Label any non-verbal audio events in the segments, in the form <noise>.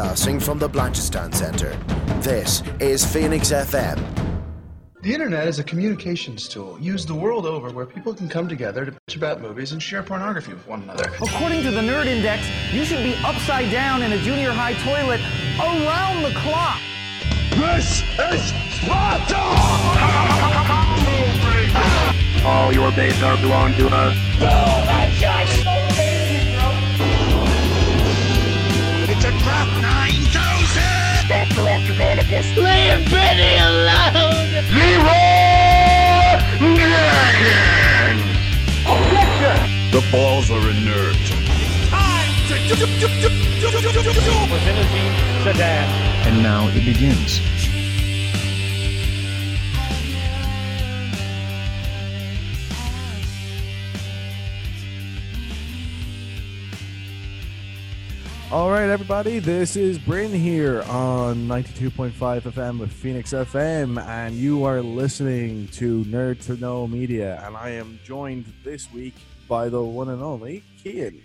Broadcasting from the Blanchardstown Centre. This is Phoenix FM. The internet is a communications tool used the world over where people can come together to bitch about movies and share pornography with one another. According to the Nerd Index, you should be upside down in a junior high toilet around the clock. This is Sparta! <laughs> All your days are belong to us. Leave Benny alone! Leroy Dragon! The balls are inert. And now it begins. All right, everybody, this is Bryn here on 92.5 FM with Phoenix FM, and you are listening to Nerd to Know Media. And I am joined this week by the one and only Kian.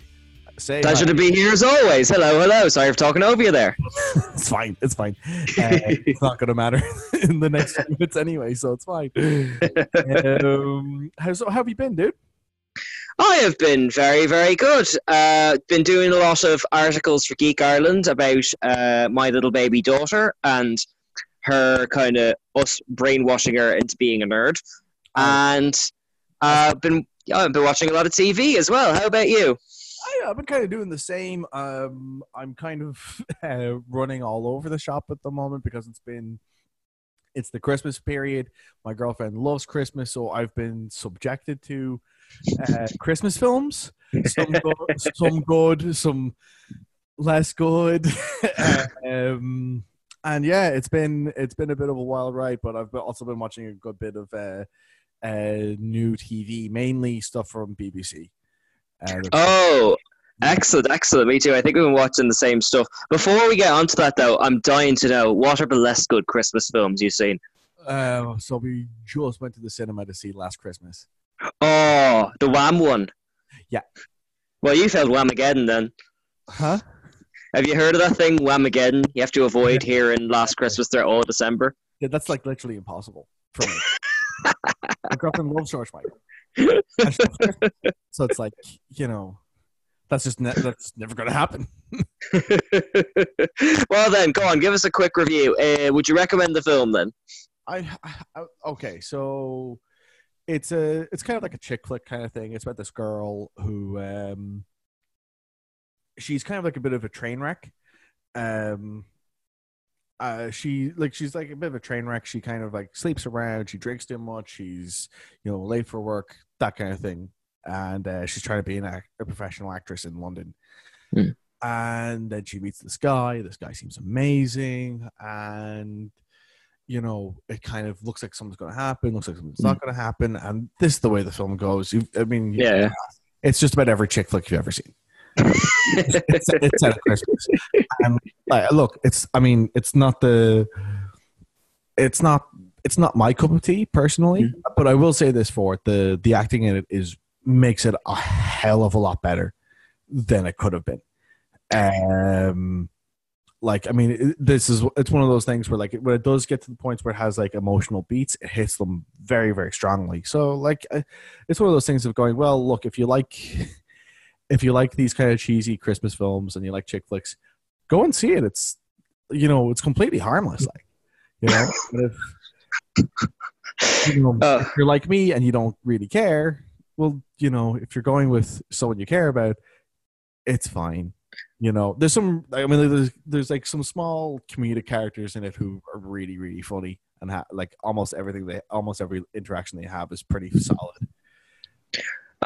Say Pleasure hi. to be here as always. Hello, hello. Sorry for talking over you there. <laughs> It's fine. It's fine. Uh, it's not going to matter <laughs> in the next few minutes anyway, so it's fine. <laughs> Um, how, so, how have you been, dude? I have been very, very good. Uh, been doing a lot of articles for Geek Ireland about uh, my little baby daughter and her kind of us brainwashing her into being a nerd. And uh, been yeah, I've been watching a lot of TV as well. How about you? I, I've been kind of doing the same. Um, I'm kind of uh, <laughs> running all over the shop at the moment because it's been it's the Christmas period. My girlfriend loves Christmas, so I've been subjected to uh, Christmas films. Some good, some good, some less good. <laughs> um, and yeah, it's been it's been a bit of a wild ride, but I've also been watching a good bit of uh, uh, new TV, mainly stuff from BBC. Uh, Oh, excellent, excellent. Me too. I think we've been watching the same stuff. Before we get onto that, though, I'm dying to know what are the less good Christmas films you've seen? Uh, so we just went to the cinema to see Last Christmas. Oh, the Wham one. Yeah. Well, you failed Whamageddon then. Huh? Have you heard of that thing, Whamageddon? You have to avoid here in Last Christmas throughout all December. Yeah, that's like literally impossible for me. My girlfriend loves George Michael, And she loves so it's like you know, that's just ne- that's never gonna happen. <laughs> well, then, go on, give us a quick review. Uh, would you recommend the film then? I, I okay, so it's a it's kind of like a chick flick kind of thing. It's about this girl who um she's kind of like a bit of a train wreck. Um uh she like she's like a bit of a train wreck. She kind of like sleeps around, she drinks too much, she's you know late for work, that kind of thing. And uh, she's trying to be an act- a professional actress in London. Hmm. And then she meets this guy. This guy seems amazing, and you know, it kind of looks like something's going to happen, looks like something's not going to happen, and this is the way the film goes. You, I mean, Yeah. it's just about every chick flick you've ever seen. it's, it's at Christmas, and like, look, it's. I mean, it's not the. It's not. It's not my cup of tea personally, but I will say this for it: the the acting in it is makes it a hell of a lot better than it could have been. Um, like I mean, it- this is it's one of those things where like when it does get to the points where it has like emotional beats, it hits them very very strongly. So like, it's one of those things of going, well, look, if you like, <laughs> if you like these kind of cheesy Christmas films and you like chick flicks, go and see it. It's you know, it's completely harmless, like you know. <laughs> But if, you know, Uh. if you're like me and you don't really care, well, you know, if you're going with someone you care about, it's fine. You know, there's some. I mean, there's there's like some small comedic characters in it who are really really funny and ha- like almost everything they almost every interaction they have is pretty solid.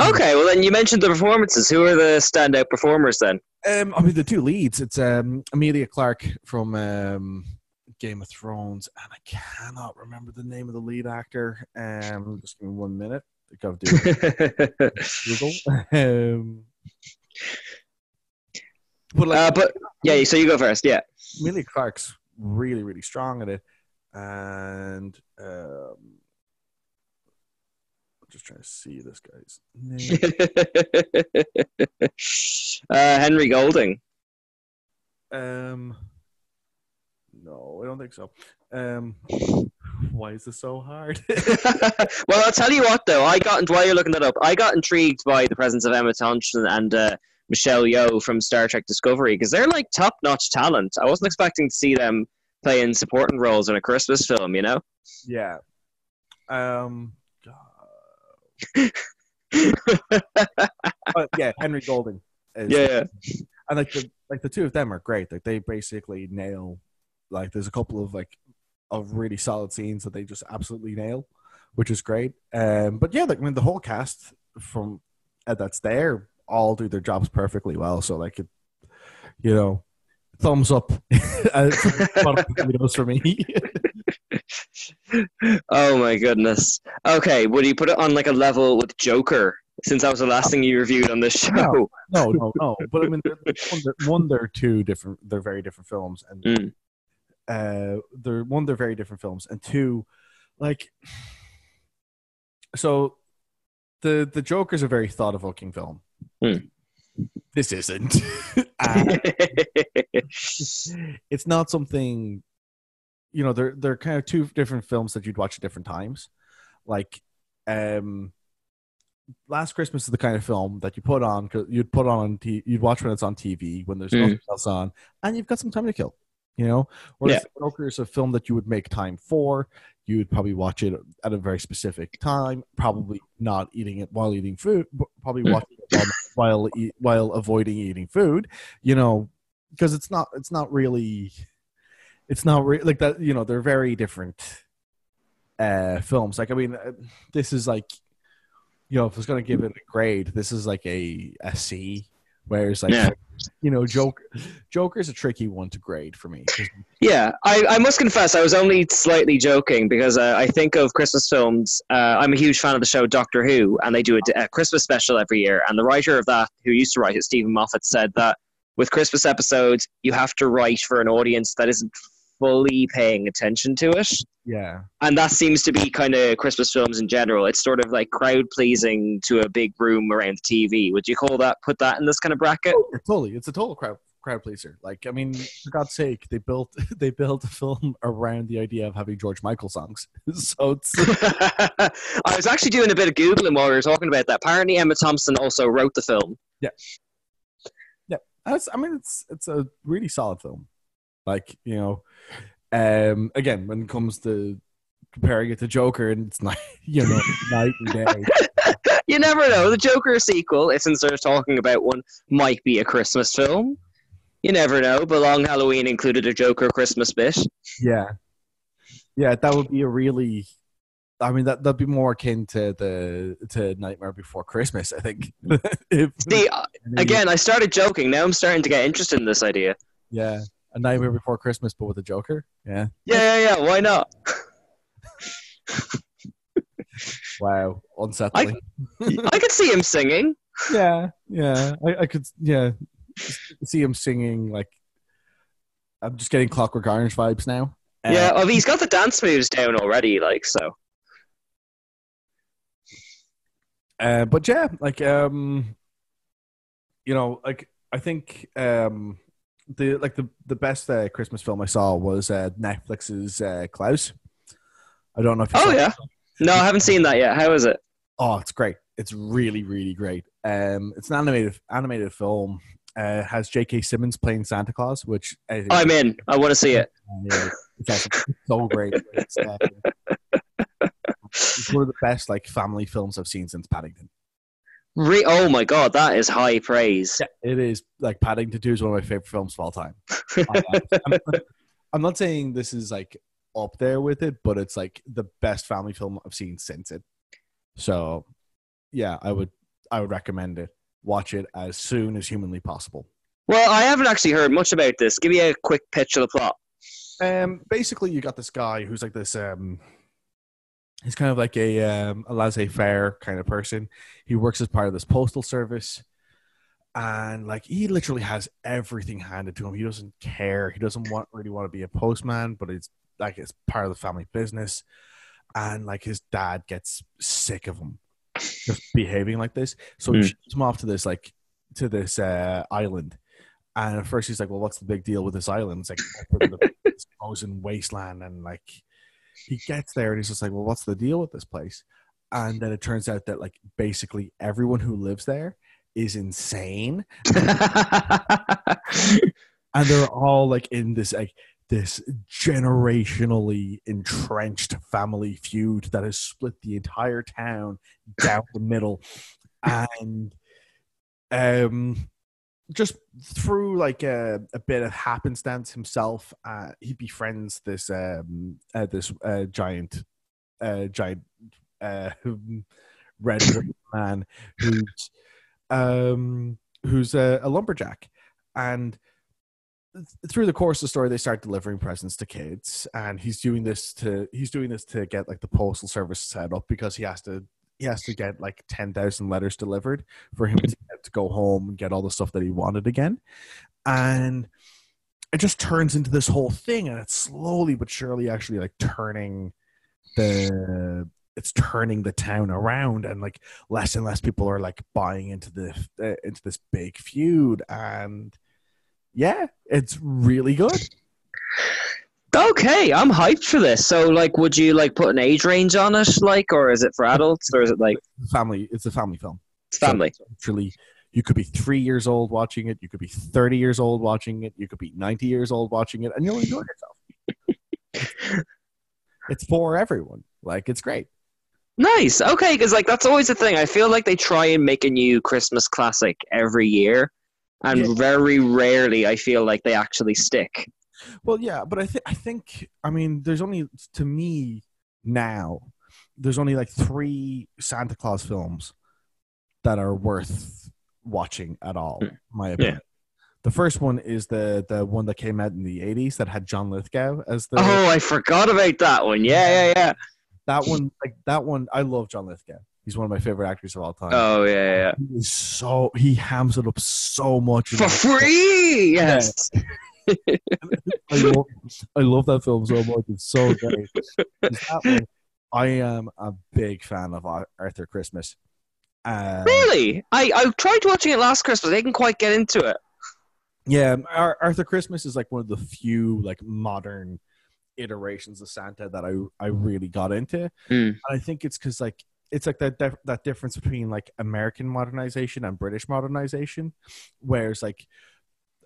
Okay, well, then you mentioned the performances. Who are the standout performers then? Um, I mean, the two leads. It's um Emilia Clarke from um Game of Thrones, and I cannot remember the name of the lead actor. Um, just give me one minute. I gotta do <laughs> Google. <laughs> um, but like, uh, but yeah, so you go first. Yeah. Emilia Clarke's really, really strong at it, and um, I'm just trying to see this guy's name. <laughs> uh, Henry Golding. um, no, I don't think so. Um, why is this so hard? <laughs> <laughs> well, I'll tell you what, though. I got while you're looking that up, I got intrigued by the presence of Emma Thompson and uh, Michelle Yeoh from Star Trek Discovery because they're like top-notch talent. I wasn't expecting to see them playing supporting roles in a Christmas film. You know? yeah. Um. <laughs> but yeah, Henry Golding. Is, Yeah, yeah. and like the like the two of them are great. Like they basically nail. Like there's a couple of like of really solid scenes that they just absolutely nail, which is great. Um, but yeah, like I mean the whole cast from uh, that's there all do their jobs perfectly well. So like it, you know, thumbs up. <laughs> tomatoes for me. <laughs> oh my goodness. Okay, would you put it on like a level with Joker? Since that was the last thing you reviewed on this show. No. <laughs> no, no, no. But I mean, they're, one, they're, one, they're two different. They're very different films, and Mm. uh, they're one, they're very different films, and two, like, <sighs> so the the Joker's a very thought evoking film. Mm. This isn't. <laughs> Uh, <laughs> it's not something. You know, they're they're kind of two different films that you'd watch at different times. Like, um, Last Christmas is the kind of film that you put on because you'd put on t- you'd watch when it's on TV when there's Mm. nothing else on, and you've got some time to kill. You know, whereas Joker is a film that you would make time for. You would probably watch it at a very specific time, probably not eating it while eating food, probably Mm. watching it while while, eat, while avoiding eating food. You know, because it's not it's not really it's not re- like that. You know, they're very different uh films. Like I mean, uh, this is like you know, if I was gonna give it a grade, this is like a a C. Whereas like Yeah. you know, Joker Joker's a tricky one to grade for me. Yeah, I, I must confess, I was only slightly joking because uh, I think of Christmas films. Uh, I'm a huge fan of the show Doctor Who, and they do a, a Christmas special every year. And the writer of that, who used to write it, Steven Moffat, said that with Christmas episodes, you have to write for an audience that isn't fully paying attention to it. Yeah. And that seems to be kind of Christmas films in general. It's sort of like crowd pleasing to a big room around the TV. Would you call that, put that in this kind of bracket? Oh, totally. It's a total crowd crowd pleaser. Like, I mean, for God's sake, they built <laughs> they built a film around the idea of having George Michael songs. <laughs> so it's <laughs> I was actually doing a bit of googling while we were talking about that. Apparently, Emma Thompson also wrote the film. yeah. That's, I mean, it's it's a really solid film. Like, you know, um, again, when it comes to comparing it to Joker, and it's not, <laughs> you know, night and day. <laughs> You never know. The Joker sequel, if since they're talking about one, might be a Christmas film. You never know. But Long Halloween included a Joker Christmas bit. Yeah, yeah, that would be a really. I mean, that that'd be more akin to the to Nightmare Before Christmas. I think. <laughs> If- See, uh, again, I started joking. Now I'm starting to get interested in this idea. yeah, a Nightmare Before Christmas, but with a Joker. Yeah. Yeah, yeah, yeah. Why not? <laughs> Wow, unsettling. I could see him singing. yeah, yeah. I, I could, yeah, see him singing like. I'm just getting Clockwork Orange vibes now. Uh, Yeah, well, he's got the dance moves down already. Like so. Uh, but yeah, like um, you know, like I think um, the like the the best uh, Christmas film I saw was uh, Netflix's uh, Klaus. I don't know if you Oh yeah. No, I haven't seen that yet. How is it? Oh, it's great. It's really, really great. Um, it's an animated animated film. Uh, has J.K. Simmons playing Santa Claus, which I think I'm in. I want to see it. Yeah, it's. It's so great. It's, uh, <laughs> it's one of the best like family films I've seen since Paddington. Re- oh my god, that is high praise. It is like Paddington Two is one of my favorite films of all time. <laughs> I'm, I'm not saying this is like up there with it, but it's like the best family film I've seen since it. So, yeah, I would I would recommend it. Watch it as soon as humanly possible. Well, I haven't actually heard much about this. Give me a quick pitch of the plot. Um, basically, you got this guy who's like this. Um, he's kind of like a um, a laissez-faire kind of person. He works as part of this postal service, and like he literally has everything handed to him. He doesn't care. He doesn't want really want to be a postman, but it's like it's part of the family business. And like his dad gets sick of him just behaving like this, so he Hmm. ships him off to this like to this uh, island And at first he's like, "Well, what's the big deal with this island?" It's like we're in the this <laughs> frozen wasteland, and like he gets there and he's just like, "Well, what's the deal with this place?" And then it turns out that like basically everyone who lives there is insane, <laughs> and they're all like in this like this generationally entrenched family feud that has split the entire town down the middle and um just through like a, a bit of happenstance himself uh he befriends this um uh, this uh, giant uh giant uh <laughs> red <coughs> man who's um who's a, a lumberjack. And through the course of the story they start delivering presents to kids. And he's doing this to he's doing this to get like the postal service set up because he has to he has to get like 10,000 letters delivered for him to, to go home and get all the stuff that he wanted again and it just turns into this whole thing and it's slowly but surely actually like turning the it's turning the town around and like less and less people are like buying into the uh, into this big feud and yeah, it's really good. Okay, I'm hyped for this. So, like, would you like put an age range on it, like, or is it for adults, or is it like family? It's a family film. It's family. So literally, you could be three years old watching it. You could be thirty years old watching it. You could be ninety years old watching it, and you'll enjoy yourself. <laughs> it's for everyone. Like, it's great. Nice. Okay, because like that's always the thing. I feel like they try and make a new Christmas classic every year, and Yeah. very rarely I feel like they actually stick. Well, yeah, but I think I think I mean, there's only to me now. There's only like three Santa Claus films that are worth watching at all. Hmm. in My opinion. The first one is the the one that came out in the '80s that had John Lithgow as the. Oh, I forgot about that one. Yeah, yeah, yeah. That one, like that one, I love John Lithgow. He's one of my favorite actors of all time. Oh, yeah, yeah. yeah. He is so he hams it up so much For free. Yes. I love, I love that film so much. It's so great. One. I am a big fan of Arthur Christmas. Um, Really? I I tried watching it last Christmas. I didn't quite get into it. Yeah, Arthur Christmas is like one of the few like modern iterations of Santa that I I really got into. Mm. And I think it's because like it's like that that difference between like American modernization and British modernization, whereas like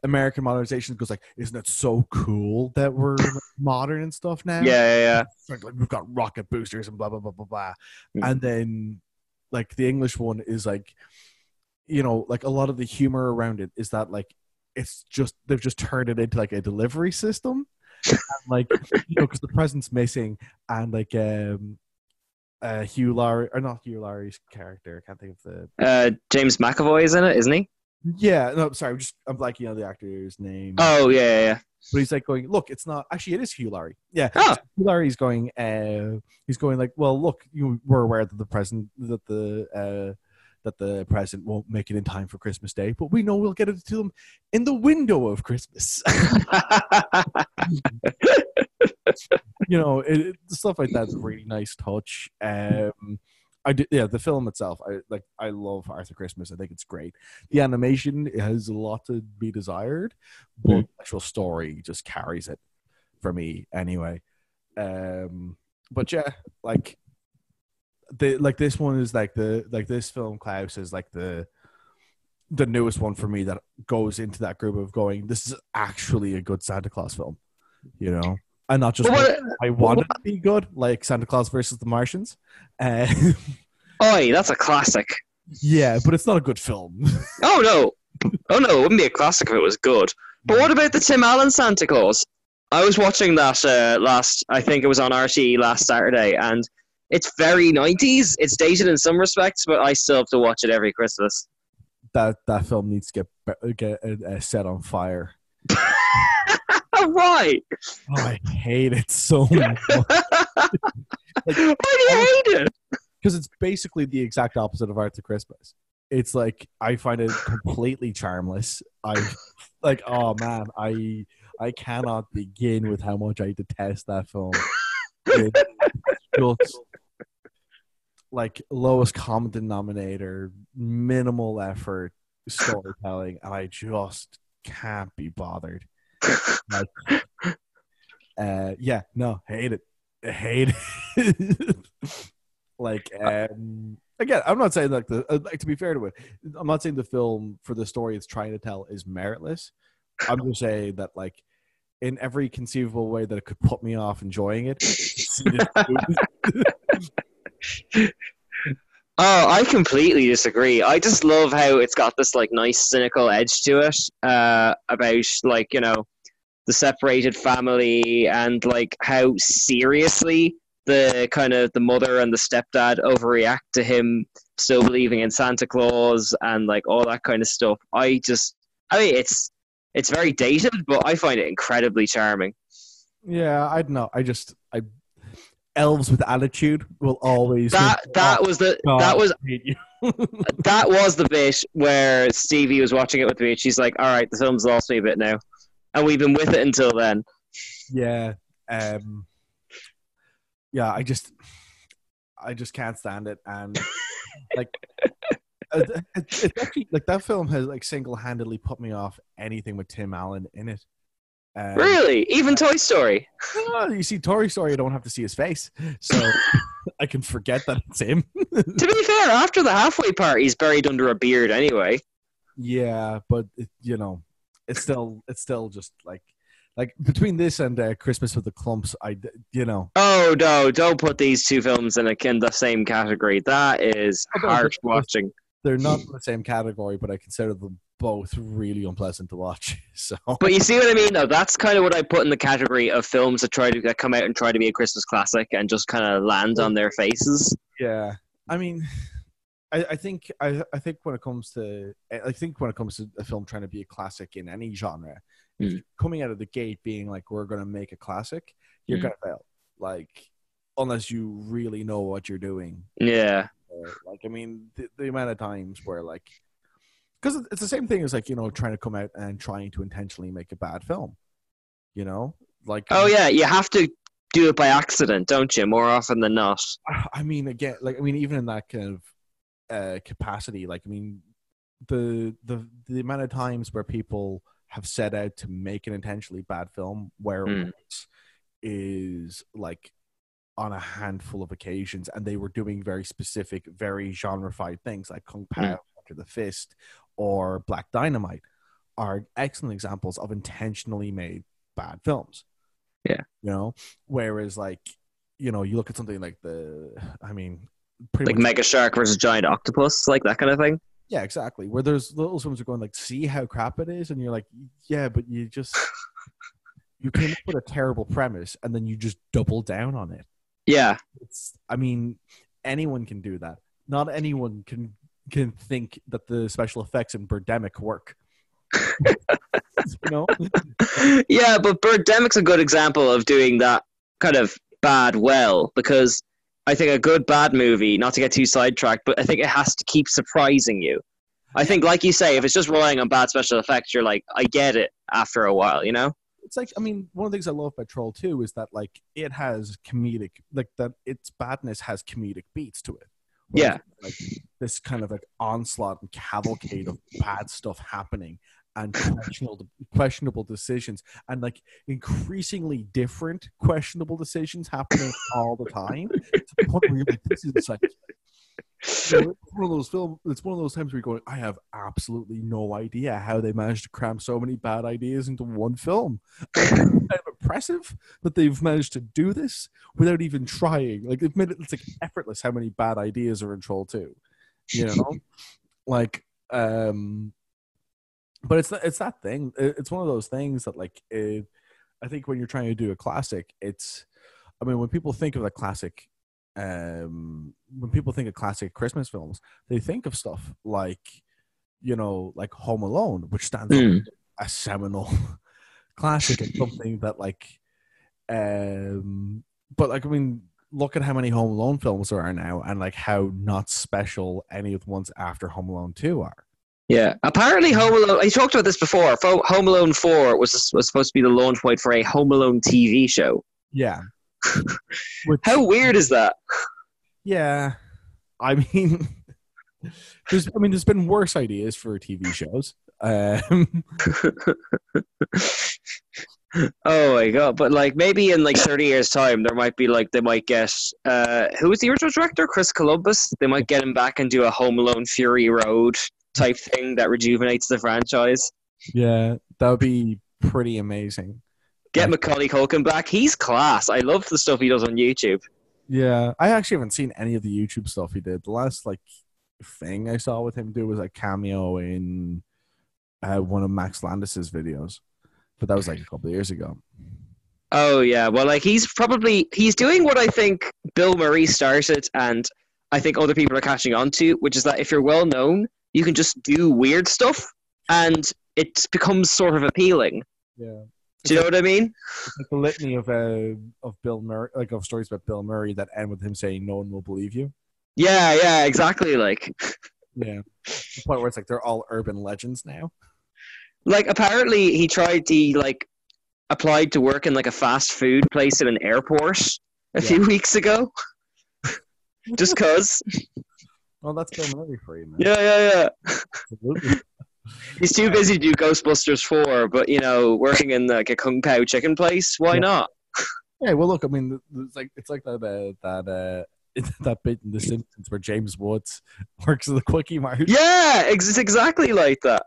American modernization goes like, isn't it so cool that we're like, <laughs> modern and stuff now? Yeah, yeah, yeah. Like, we've got rocket boosters and blah blah blah blah blah. Mm. And then like the English one is like, you know, like a lot of the humor around it is that like it's just they've just turned it into like a delivery system, and, like <laughs> you know, because the present's missing and like um. Uh, Hugh Laurie, or not Hugh Laurie's character. I can't think of the. Uh, James McAvoy is in it, isn't he? Yeah, no, sorry. I'm just I'm blanking on the actor's name. Oh, yeah, yeah, yeah. but he's like going, look, it's not actually it is Hugh Laurie. Yeah, Oh. Hugh Laurie's going. Uh, he's going like, well, look, you were aware that the present that the uh, that the present won't make it in time for Christmas Day, but we know we'll get it to them in the window of Christmas. <laughs> you know, it, it- stuff like that's a really nice touch. Um, I did, yeah, the film itself, I like. I love Arthur Christmas. I think it's great. The animation has a lot to be desired, but the actual story just carries it for me anyway. Um, but yeah, like the like this one is like the like this film Klaus is like the the newest one for me that goes into that group of going. This is actually a good Santa Claus film, you know, and not just what- I want it to be good, like Santa Claus versus the Martians. Uh, Oi, that's a classic. yeah, but it's not a good film. <laughs> Oh no, oh no, it wouldn't be a classic if it was good. But what about the Tim Allen Santa Claus? I was watching that uh, last. I think it was on RTE last Saturday, and it's very nineties. It's dated in some respects, but I still have to watch it every Christmas. that that film needs to get get uh, set on fire. <laughs> <laughs> Right? Oh, I hate it so <laughs> much Why do you hate it? because it's basically the exact opposite of Arthur Christmas. It's like I find it completely charmless. I like, oh man, I I cannot begin with how much I detest that film. It's just like lowest common denominator, minimal effort storytelling, and I just can't be bothered. Like, <laughs> uh, yeah, no, hate it, hate it. <laughs> like, um, again, I'm not saying like the uh, like to be fair to it, I'm not saying the film for the story it's trying to tell is meritless. I'm just saying that like in every conceivable way that it could put me off enjoying it. see this movie. Oh, I completely disagree. I just love how it's got this like nice cynical edge to it uh, about like you know the separated family and like how seriously the kind of the mother and the stepdad overreact to him still believing in Santa Claus and like all that kind of stuff. I just, I mean, it's it's very dated, but I find it incredibly charming. yeah, I don't know. I just I elves with attitude will always That that oh, was the God, that was <laughs> that was the bit where Stevie was watching it with me. and She's like, "All right, the film's lost me a bit now," and we've been with it until then. yeah um yeah i just i just can't stand it and <laughs> like it, it, it's actually like that film has like single-handedly put me off anything with tim allen in it um, Really, even Toy Story. ah, you see Toy Story, I don't have to see his face, so <laughs> I can forget that it's him. To be fair, after the halfway part, he's buried under a beard anyway. yeah, but it, you know, it's still it's still just like like between this and uh, Christmas with the Clumps, I you know Oh no! Don't put these two films in, a, in the same category. That is Oh, harsh watching. they're not in the same category, but I consider them both really unpleasant to watch. <laughs> So But you see what I mean, though. That's kind of what I put in the category of films that try to that come out and try to be a Christmas classic and just kind of land on their faces. yeah, I mean, I, I think I, I think when it comes to I think when it comes to a film trying to be a classic in any genre, Mm. coming out of the gate being like we're going to make a classic, you're Mm. going to fail. Like unless you really know what you're doing. Yeah, Uh, like I mean, the, the amount of times where like because it's the same thing as like you know trying to come out and trying to intentionally make a bad film. You know, like Oh yeah, you have to do it by accident, don't you? More often than not. I mean, again, like I mean, even in that kind of uh, capacity, like I mean, the the the amount of times where people have set out to make an intentionally bad film, where Mm. is like on a handful of occasions, and they were doing very specific, very genreified things, like Kung Pow, Mm. Enter the Fist, or Black Dynamite, are excellent examples of intentionally made bad films. Yeah. you know, whereas like you know, you look at something like the, I mean, pretty Like much, Mega Shark versus Giant Octopus, like that kind of thing. yeah, exactly. Where there's little films are going like, see how crap it is, and you're like, yeah, but you just <laughs> you came up with a terrible premise, and then you just double down on it. Yeah, It's, I mean, anyone can do that. Not anyone can can think that the special effects in Birdemic work. <laughs> you know, <laughs> yeah, but Birdemic's a good example of doing that kind of bad well because I think a good bad movie, not to get too sidetracked, but I think it has to keep surprising you. I think, like you say, if it's just relying on bad special effects, you're like, I get it after a while, you know? it's like I mean, one of the things I love about Troll Two is that like it has comedic, like that its badness has comedic beats to it. Yeah. like this kind of like onslaught and cavalcade of bad stuff happening and questionable questionable decisions and like increasingly different questionable decisions happening all the time to the point where you're like, this is like it's one of those film. It's one of those times where you're going, I have absolutely no idea how they managed to cram so many bad ideas into one film. kind of impressive that they've managed to do this without even trying. Like they've made it. It's like effortless how many bad ideas are in Troll Two. You know, like um, but it's it's that thing. It's one of those things that like it, I think when you're trying to do a classic, it's. I mean, when people think of a classic um when people think of classic christmas films they think of stuff like you know like home alone which stands Mm. a seminal <laughs> classic and <laughs> something that like um but like i mean look at how many home alone films there are now and like how not special any of the ones after home alone 2 are Yeah. Apparently, Home Alone. I talked about this before. Home Alone Four was was supposed to be the launch point for a Home Alone TV show. yeah <laughs> Which- How weird is that? yeah i mean <laughs> There's, I mean, there's been worse ideas for TV shows. Um, <laughs> oh my god! But like maybe in like thirty years' time, there might be like they might get uh who was the original director? Chris Columbus. They might get him back and do a Home Alone Fury Road type thing that rejuvenates the franchise. yeah, that would be pretty amazing. Get Macaulay Culkin back. He's class. I love the stuff he does on YouTube. Yeah, I actually haven't seen any of the YouTube stuff he did. The last like thing I saw with him do was a cameo in uh, one of Max Landis's videos, but that was like a couple of years ago. Oh yeah, well, like he's probably he's doing what I think Bill Murray started, and I think other people are catching on to, which is that if you're well known, you can just do weird stuff, and it becomes sort of appealing. Yeah, Do you know what I mean? it's like a litany of uh, of Bill Murray, like of stories about Bill Murray that end with him saying, "No one will believe you." Yeah, yeah, exactly. Like, <laughs> Yeah, the point where it's like they're all urban legends now. like apparently he tried to like applied to work in like a fast food place in an airport a few <laughs> weeks ago. <laughs> just cause. Well, that's Bill Murray for you, man. Yeah, yeah, yeah. Absolutely. <laughs> He's too busy to do Ghostbusters 4, but you know, working in like a Kung Pao chicken place, why Yeah. not? Yeah, well, look, I mean, it's like it's like that uh, that uh, <laughs> that bit in The Simpsons where James Woods <laughs> works at the Quickie Mart. Yeah, it's exactly like that.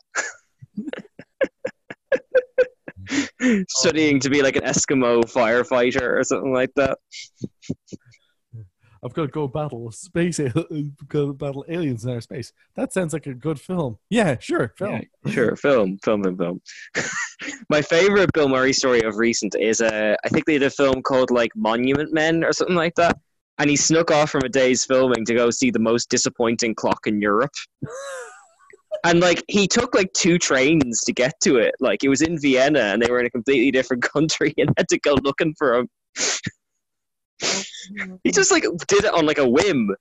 Studying to be like an Eskimo firefighter or something like that. I've got to go battle space, <laughs> go battle aliens in outer space. That sounds like a good film. Yeah, sure, film. Yeah, sure, film, film, film, film. <laughs> My favorite Bill Murray story of recent is uh, I think they did a film called like Monument Men or something like that, and he snuck off from a day's filming to go see the most disappointing clock in Europe. <laughs> and like he took like two trains to get to it. Like it was in Vienna, and they were in a completely different country, and had to go looking for him. <laughs> he just like did it on like a whim.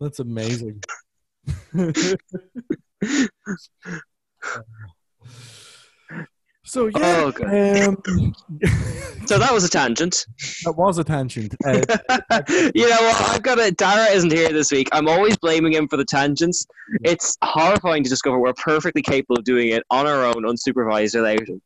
That's amazing. <laughs> so yeah, Oh, um, So that was a tangent. that was a tangent. Uh, <laughs> you know what? I've got a Dara isn't here this week. I'm always blaming him for the tangents. It's horrifying to discover we're perfectly capable of doing it on our own, unsupervised without him.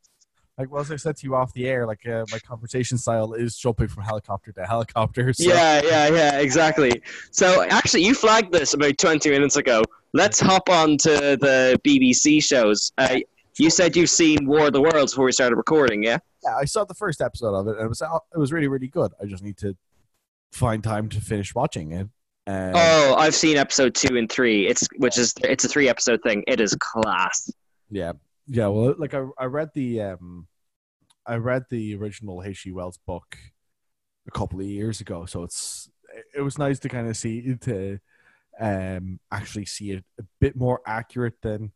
Like well, as I said to you off the air, like uh, my conversation style is jumping from helicopter to helicopter. <laughs> So. Yeah, yeah, yeah, exactly. So actually, you flagged this about 20 minutes ago. Let's hop on to the BBC shows. Uh, you said you've seen War of the Worlds before we started recording, yeah? yeah, I saw the first episode of it, and it was it was really really good. I just need to find time to finish watching it. Um, Oh, I've seen episode two and three. It's which is it's a three episode thing. It is class. Yeah, yeah. Well, like I, I read the um, I read the original H.G. Wells book a couple of years ago, so it's it was nice to kind of see to um actually see it a bit more accurate than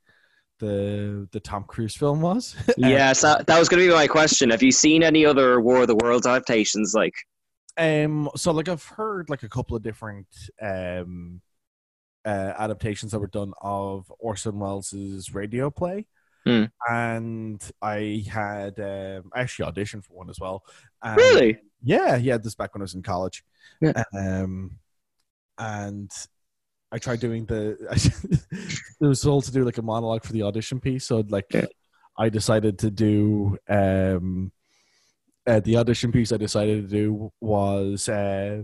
the the Tom Cruise film was. <laughs> Yes, that, that was going to be my question. Have you seen any other War of the Worlds adaptations? Like, Um, so like I've heard like a couple of different um uh, adaptations that were done of Orson Welles' radio play, Hmm. and I had um, I actually auditioned for one as well. And really? Yeah, yeah. This back when I was in college. Yeah. Um, and I tried doing the. <laughs> it was told to do like a monologue for the audition piece, so like Yeah. I decided to do um, uh, the audition piece. I decided to do was uh,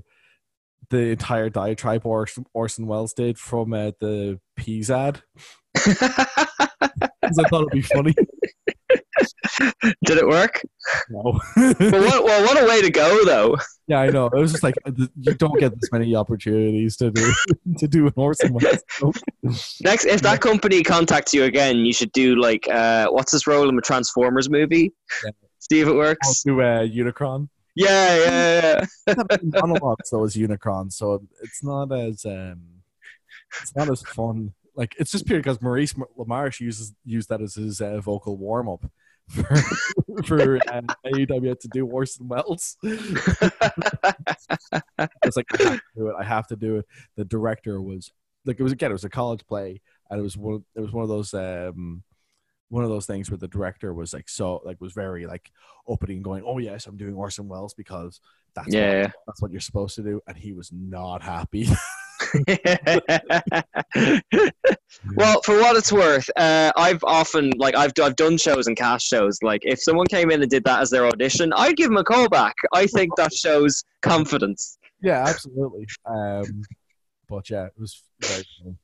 the entire diatribe Orson, Orson Welles did from uh, the Peas ad <laughs> because I thought it'd be funny. <laughs> Did it work? No. Well, what, well, what a way to go, though. Yeah, I know. It was just like you don't get this many opportunities to do <laughs> to do an Orson Welles. Next, if that company contacts you again, you should do like, uh, what's his role in the Transformers movie? Yeah. See if it I'll works. do uh, Unicron. Yeah, yeah, yeah. Monologues though as Unicron, so it's not as um, it's not as fun. Like it's just pure because Maurice LaMarche uses used that as his uh, vocal warm up for <laughs> for um, AEW to do Orson Welles. <laughs> it's like I have to do it. I have to do it. The director was like it was again. It was a college play, and it was one. It was one of those um, one of those things where the director was like so like was very like opening going, "Oh yes, I'm doing Orson Welles because that's Yeah. what, that's what you're supposed to do," and he was not happy. <laughs> well, for what it's worth, uh, I've often like I've I've done shows and cast shows. Like if someone came in and did that as their audition, I'd give them a call back. I think that shows confidence. Yeah, absolutely. Um, but yeah, it was very funny.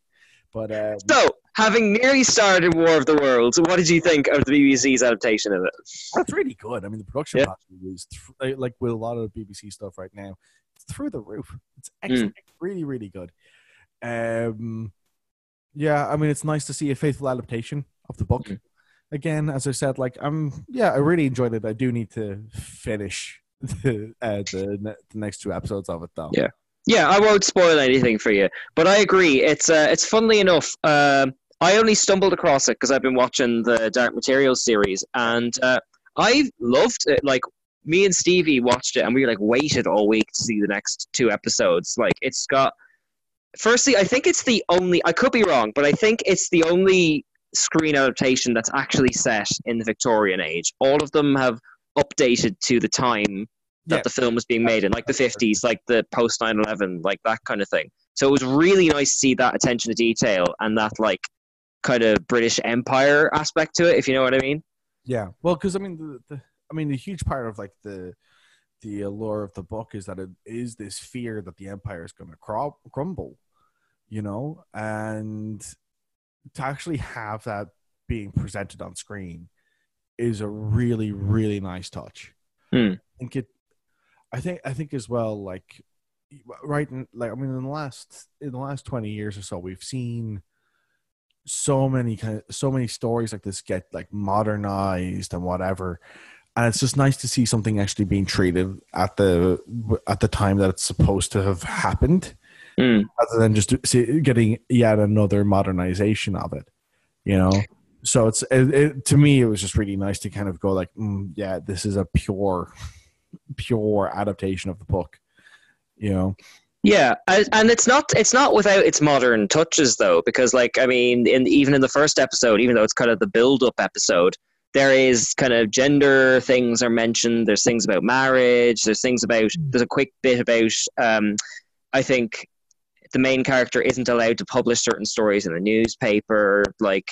But um, So, having nearly started War of the Worlds, what did you think of the BBC's adaptation of it? that's really good. I mean, the production Yeah. value is th- like with a lot of BBC stuff right now, through the roof. It's Mm. really, really good. Um, yeah, I mean, it's nice to see a faithful adaptation of the book. Mhm. Again, as I said, like I'm, yeah, I really enjoyed it. I do need to finish <laughs> the uh, the, ne- the next two episodes of it, though. Yeah. Yeah, I won't spoil anything for you, but I agree. It's uh, it's funnily enough. Um, I only stumbled across it because I've been watching the Dark Materials series, and uh, I loved it. Like me and Stevie watched it, and we like waited all week to see the next two episodes. Like it's got. Firstly, I think it's the only. I could be wrong, but I think it's the only screen adaptation that's actually set in the Victorian age. All of them have updated to the time that Yeah. the film was being made in, like the 50s, like the post 9 11, like that kind of thing. So it was really nice to see that attention to detail and that, like, kind of British Empire aspect to it, if you know what I mean. Yeah, well, because I mean, the, the I mean, the huge part of like the the allure of the book is that it is this fear that the empire is going to crumble, you know, and to actually have that being presented on screen is a really, really nice touch. Hmm. I think it. I think I think as well, like right, in, like I mean, in the last in the last twenty years or so, we've seen so many kind of so many stories like this get like modernized and whatever and it's just nice to see something actually being treated at the at the time that it's supposed to have happened Mm. rather than just see, getting yet another modernization of it you know so it's it, it, to me it was just really nice to kind of go like mm, yeah this is a pure pure adaptation of the book you know Yeah, and and it's not it's not without its modern touches though, because like I mean, in even in the first episode, even though it's kind of the build up episode, there is kind of gender things are mentioned. There's things about marriage. There's things about there's a quick bit about um, I think the main character isn't allowed to publish certain stories in the newspaper, like.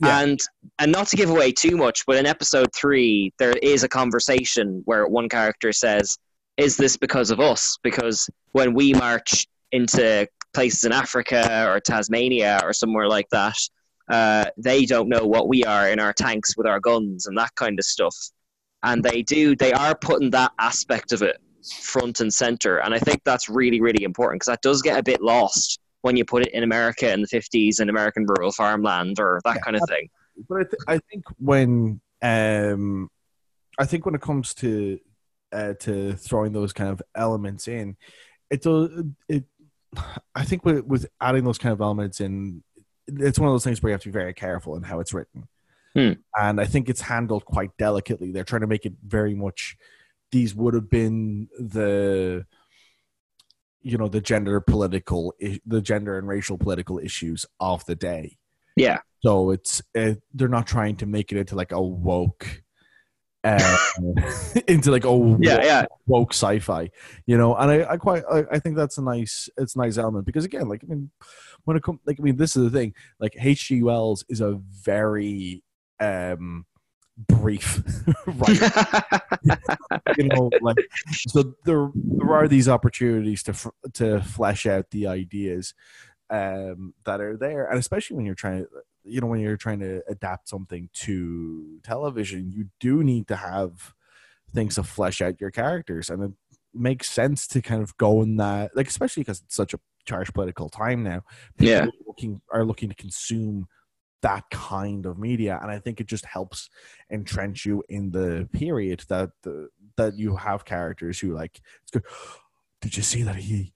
Yeah. And and not to give away too much, but in episode three, there is a conversation where one character says, is this because of us? Because when we march into places in Africa or Tasmania or somewhere like that, uh, they don't know what we are in our tanks with our guns and that kind of stuff. And they do, they are putting that aspect of it front and center. And I think that's really, really important because that does get a bit lost when you put it in America in the 50s in American rural farmland or that Yeah. kind of thing. but I, th- I think when um I think when it comes to uh, to throwing those kind of elements in, it does it. I think with with adding those kind of elements in, it's one of those things where you have to be very careful in how it's written, Hmm. and I think it's handled quite delicately. They're trying to make it very much. These would have been the you know the gender political the gender and racial political issues of the day Yeah. so it's uh, they're not trying to make it into like a woke, uh, <laughs> into like a Yeah, woke, yeah. woke sci-fi, you know. And I, I quite I, I think that's a nice it's a nice element because again, like I mean, when it comes like I mean, this is the thing. Like H.G. Wells is a very um brief <laughs> writer. <laughs> you know like so there there are these opportunities to f- to flesh out the ideas um that are there and especially when you're trying to you know when you're trying to adapt something to television you do need to have things to flesh out your characters and it makes sense to kind of go in that like especially because it's such a charged political time now people Yeah. are looking are looking to consume that kind of media and i think it just helps entrench you in the period that the that you have characters who like it's good <gasps> did you see that he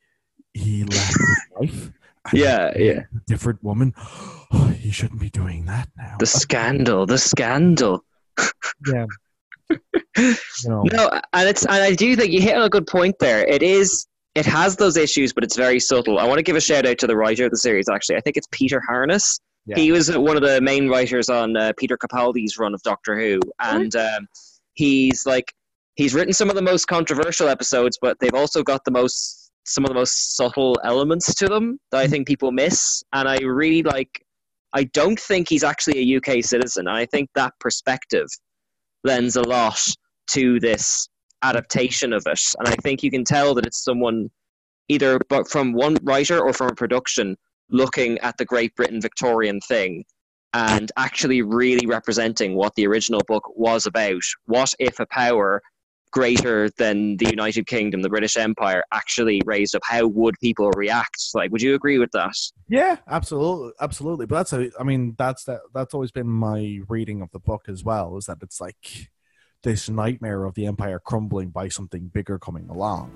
he left his <laughs> wife <laughs> Yeah, yeah. different woman <gasps> oh, he shouldn't be doing that now the scandal, the scandal. yeah <laughs> you know No, and it's and I do think you hit on a good point there. It is it has those issues, but it's very subtle. I want to give a shout out to the writer of the series. Actually, I think it's Peter Harness. Yeah. He was one of the main writers on uh, Peter Capaldi's run of Doctor Who, and um, he's like he's written some of the most controversial episodes, but they've also got the most some of the most subtle elements to them that I hmm. think people miss. And I really like. I don't think he's actually a UK citizen. And I think that perspective lends a lot to this adaptation of it, and I think you can tell that it's someone either but from one writer or from a production looking at the Great Britain Victorian thing and actually really representing what the original book was about. What if a power greater than the United Kingdom, the British Empire, actually raised up? How would people react? Like, would you agree with that? Yeah, absolutely, absolutely. But that's a, I mean, that's that. That's always been my reading of the book as well. Is that it's like this nightmare of the empire crumbling by something bigger coming along.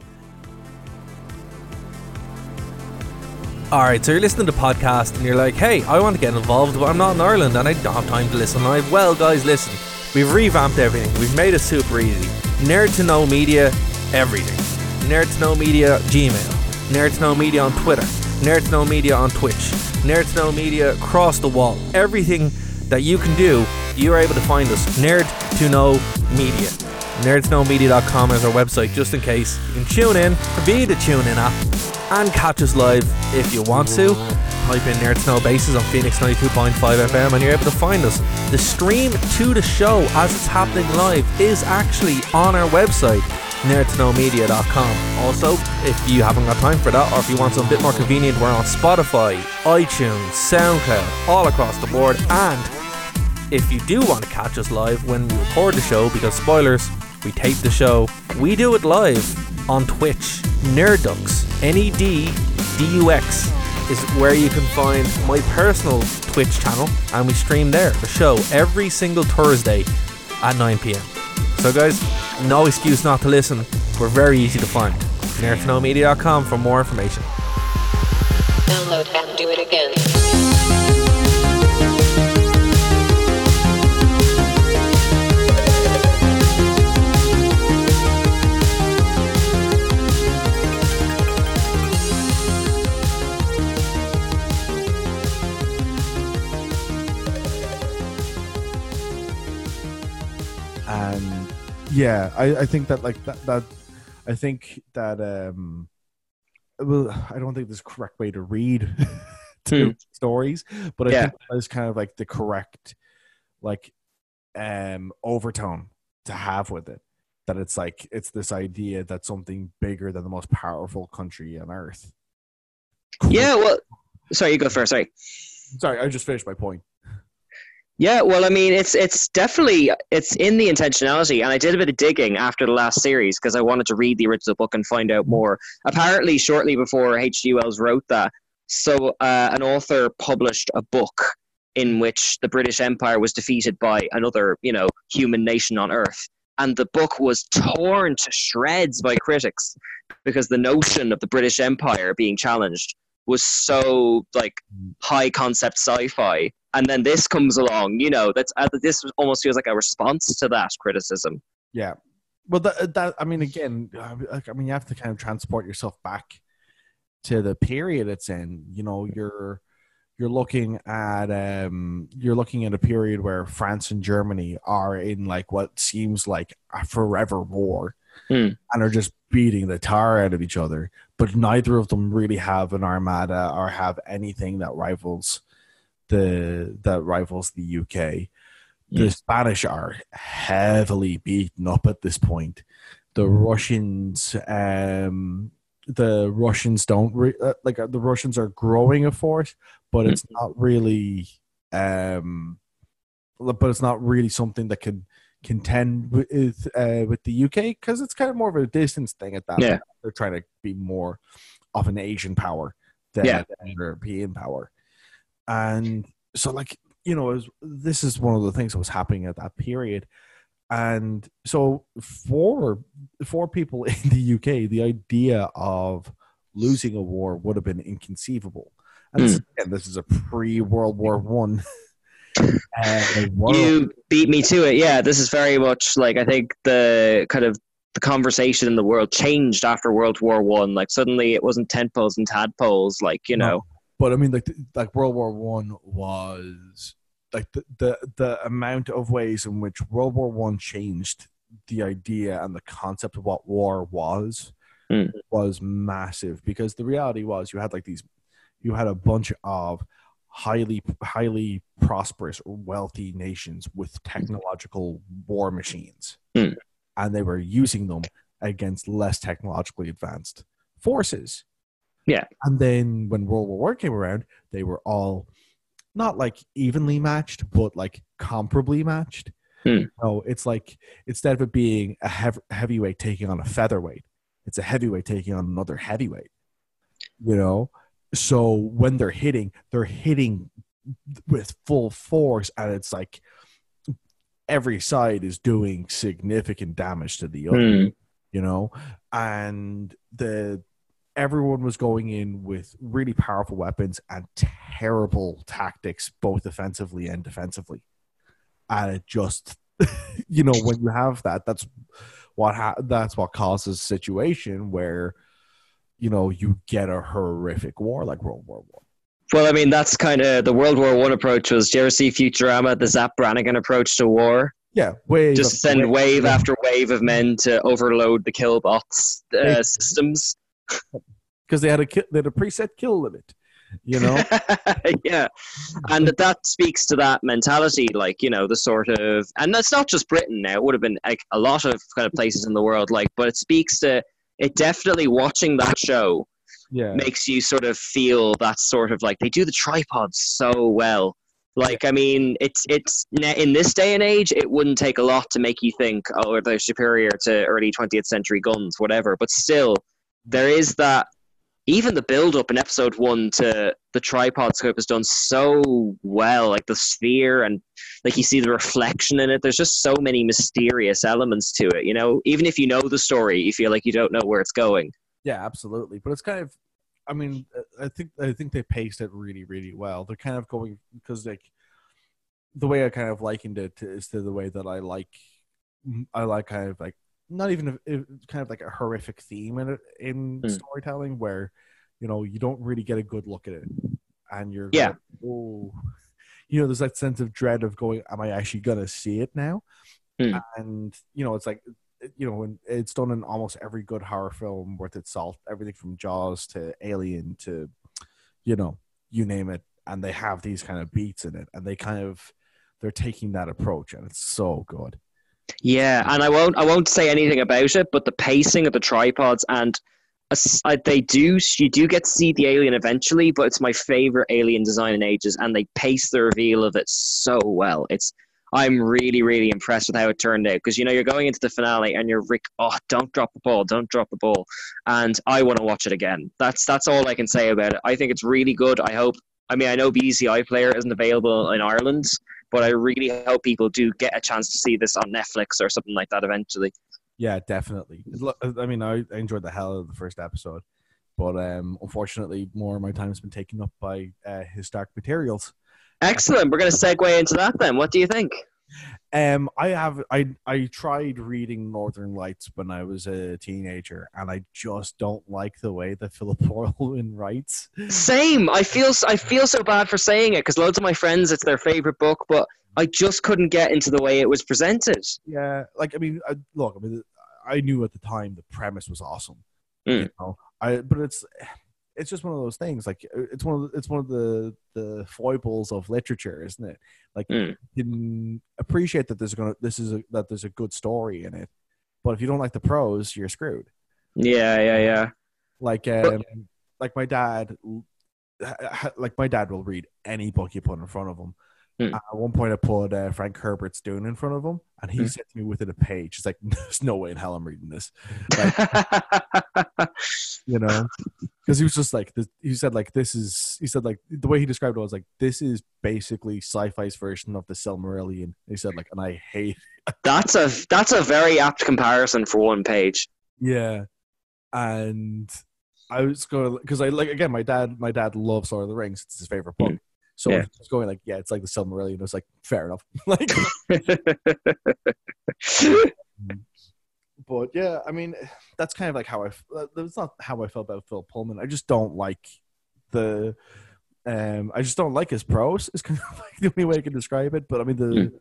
All right, so you're listening to the podcast and you're like, hey, I want to get involved, but I'm not in Ireland and I don't have time to listen live. Well, guys, listen, we've revamped everything. We've made it super easy. Nerd to Know Media, everything. Nerd to Know Media, Gmail. Nerd to Know Media on Twitter. Nerd to Know Media on Twitch. Nerd to Know Media across the wall. Everything that you can do, you're able to find us. Nerd to Know Media. NerdToKnowMedia.com is our website just in case. You can tune in, be the tune in app, and catch us live if you want to. Type in Nerd to Know Bases on Phoenix 92.5 FM and you're able to find us. The stream to the show as it's happening live is actually on our website, nerdtoknowmedia.com. Also, if you haven't got time for that or if you want something a bit more convenient, we're on Spotify, iTunes, SoundCloud, all across the board. And if you do want to catch us live when we record the show, because spoilers, we tape the show, we do it live on Twitch. Neddux, N E D D U X, is where you can find my personal Twitch channel, and we stream there, the show, every single Thursday at 9 pm. So, guys, no excuse not to listen. We're very easy to find. NerdToKnowMedia.com for more information. Download and do it again. Yeah I, I think that like that, that i think that um well i don't think there's a correct way to read <laughs> two Hmm. stories but i Yeah. think that is kind of like the correct like um overtone to have with it that it's like it's this idea that something bigger than the most powerful country on earth Yeah, well, sorry, you go first. Sorry. sorry i just finished my point Yeah, well, I mean, it's it's definitely it's in the intentionality, and I did a bit of digging after the last series because I wanted to read the original book and find out more. Apparently, shortly before H.G. Wells wrote that, so uh, an author published a book in which the British Empire was defeated by another, you know, human nation on Earth, and the book was torn to shreds by critics because the notion of the British Empire being challenged was so like high concept sci-fi and then this comes along you know that's uh, this almost feels like a response to that criticism Yeah. Well, that, that I mean, again, uh, I mean, you have to kind of transport yourself back to the period it's in. You know, you're you're looking at um you're looking at a period where France and Germany are in like what seems like a forever war Hmm. and are just beating the tar out of each other. But neither of them really have an armada or have anything that rivals the that rivals the UK the Spanish are heavily beaten up at this point. The Russians, um, the Russians don't re- uh, like uh, the Russians are growing a force, but it's not really, um, but it's not really something that can contend with uh, with the UK because it's kind of more of a distance thing at that. Yeah. point. They're trying to be more of an Asian power than Yeah. an European power, and so like you know, was, this is one of the things that was happening at that period. And so for for people <laughs> in the UK, the idea of losing a war would have been inconceivable. And this, again, this is a pre World War One. Uh, you beat me to it yeah this is very much like i think the kind of the conversation in the world changed after world war one like suddenly it wasn't tent poles and tadpoles like you No. know but I mean, like, like World War One was like the, the the amount of ways in which World War One changed the idea and the concept of what war was Hmm. was massive because the reality was you had like these, you had a bunch of highly highly prosperous wealthy nations with technological war machines Hmm. and they were using them against less technologically advanced forces Yeah. and then when world war one came around they were all not like evenly matched but like comparably matched Hmm. no it's like instead of it being a hev- heavyweight taking on a featherweight it's a heavyweight taking on another heavyweight you know so when they're hitting they're hitting with full force and it's like every side is doing significant damage to the other Hmm. you know and the everyone was going in with really powerful weapons and terrible tactics both offensively and defensively and it just <laughs> you know when you have that that's what ha- that's what causes a situation where you know you get a horrific war like world war one Well, I mean, that's kind of the World War One approach. Was do you ever see Futurama, the Zap Brannigan approach to war? yeah wave Just send wave yeah. after wave of men to overload the killbots uh, Hey. systems. <laughs> because they had a they had a preset kill limit you know <laughs> yeah, and that, that speaks to that mentality, like you know, the sort of, and that's not just Britain. Now it would have been like a lot of kind of places in the world, like, but it speaks to it. Definitely watching that show yeah makes you sort of feel that sort of like they do the tripods so well. Like, I mean, it's it's in this day and age, it wouldn't take a lot to make you think, oh, they're superior to early 20th century guns, whatever. But still, there is that. Even the build up in episode one to the tripod scope is done so well, like the sphere and like you see the reflection in it. There's just so many mysterious elements to it. You know, even if you know the story, you feel like you don't know where it's going. Yeah, absolutely. But it's kind of, I mean, I think I think they paced it really, really well. They're kind of going because like the way I kind of likened it is to the way that I like, I like kind of like not even a, kind of like a horrific theme in in Hmm. storytelling where you know you don't really get a good look at it, and you're Yeah. going, oh, you know, there's that sense of dread of going, am I actually gonna see it now? Hmm. And you know, it's like you know, when it's done in almost every good horror film worth its salt, everything from Jaws to Alien to, you know, you name it, and they have these kind of beats in it, and they kind of they're taking that approach, and it's so good. Yeah, and I won't I won't say anything about it, but the pacing of the tripods and uh, they do you do get to see the alien eventually, but it's my favorite alien design in ages, and they pace the reveal of it so well. It's I'm really really impressed with how it turned out because you know you're going into the finale and you're Rick. Oh, don't drop the ball, don't drop the ball, and I want to watch it again. That's that's all I can say about it. I think it's really good. I hope. I mean, I know BBC iPlayer isn't available in Ireland, but I really hope people do get a chance to see this on Netflix or something like that eventually. Yeah, definitely. I mean, I enjoyed the hell out of the first episode, but um, unfortunately, more of my time has been taken up by uh, historic materials. Excellent. We're going to segue into that then. What do you think? Um, I have I I tried reading Northern Lights when I was a teenager, and I just don't like the way that Philip <laughs> Pullman writes. Same. I feel I feel so bad for saying it because loads of my friends it's their favorite book, but I just couldn't get into the way it was presented. Yeah, like I mean, I, look, I mean, I knew at the time the premise was awesome. Mm. You know, I but it's it's just one of those things. Like it's one of the, it's one of the the foibles of literature, isn't it? Like Mm. you can appreciate that there's gonna this is a, that there's a good story in it, but if you don't like the prose, you're screwed. Yeah, yeah, yeah. Like um, like my dad, like my dad will read any book you put in front of him. Hmm. At one point, I put uh, Frank Herbert's Dune in front of him, and he Hmm. said to me within a page, "It's like <laughs> there's no way in hell I'm reading this." <laughs> you know because he was just like this, he said like this is he said like the way he described it was like this is basically sci-fi's version of the Silmarillion he said like and I hate <laughs> that's a that's a very apt comparison for one page. yeah and I was going because I like again my dad my dad loves Lord of the Rings it's his favorite book so Yeah. I was going like yeah it's like the Silmarillion I was like fair enough <laughs> like <laughs> but yeah, I mean, that's kind of like how I. f- uh, That's not how I felt about Phil Pullman. I just don't like the. Um, I just don't like his prose. Is <laughs> kind of like the only way I can describe it. But I mean the,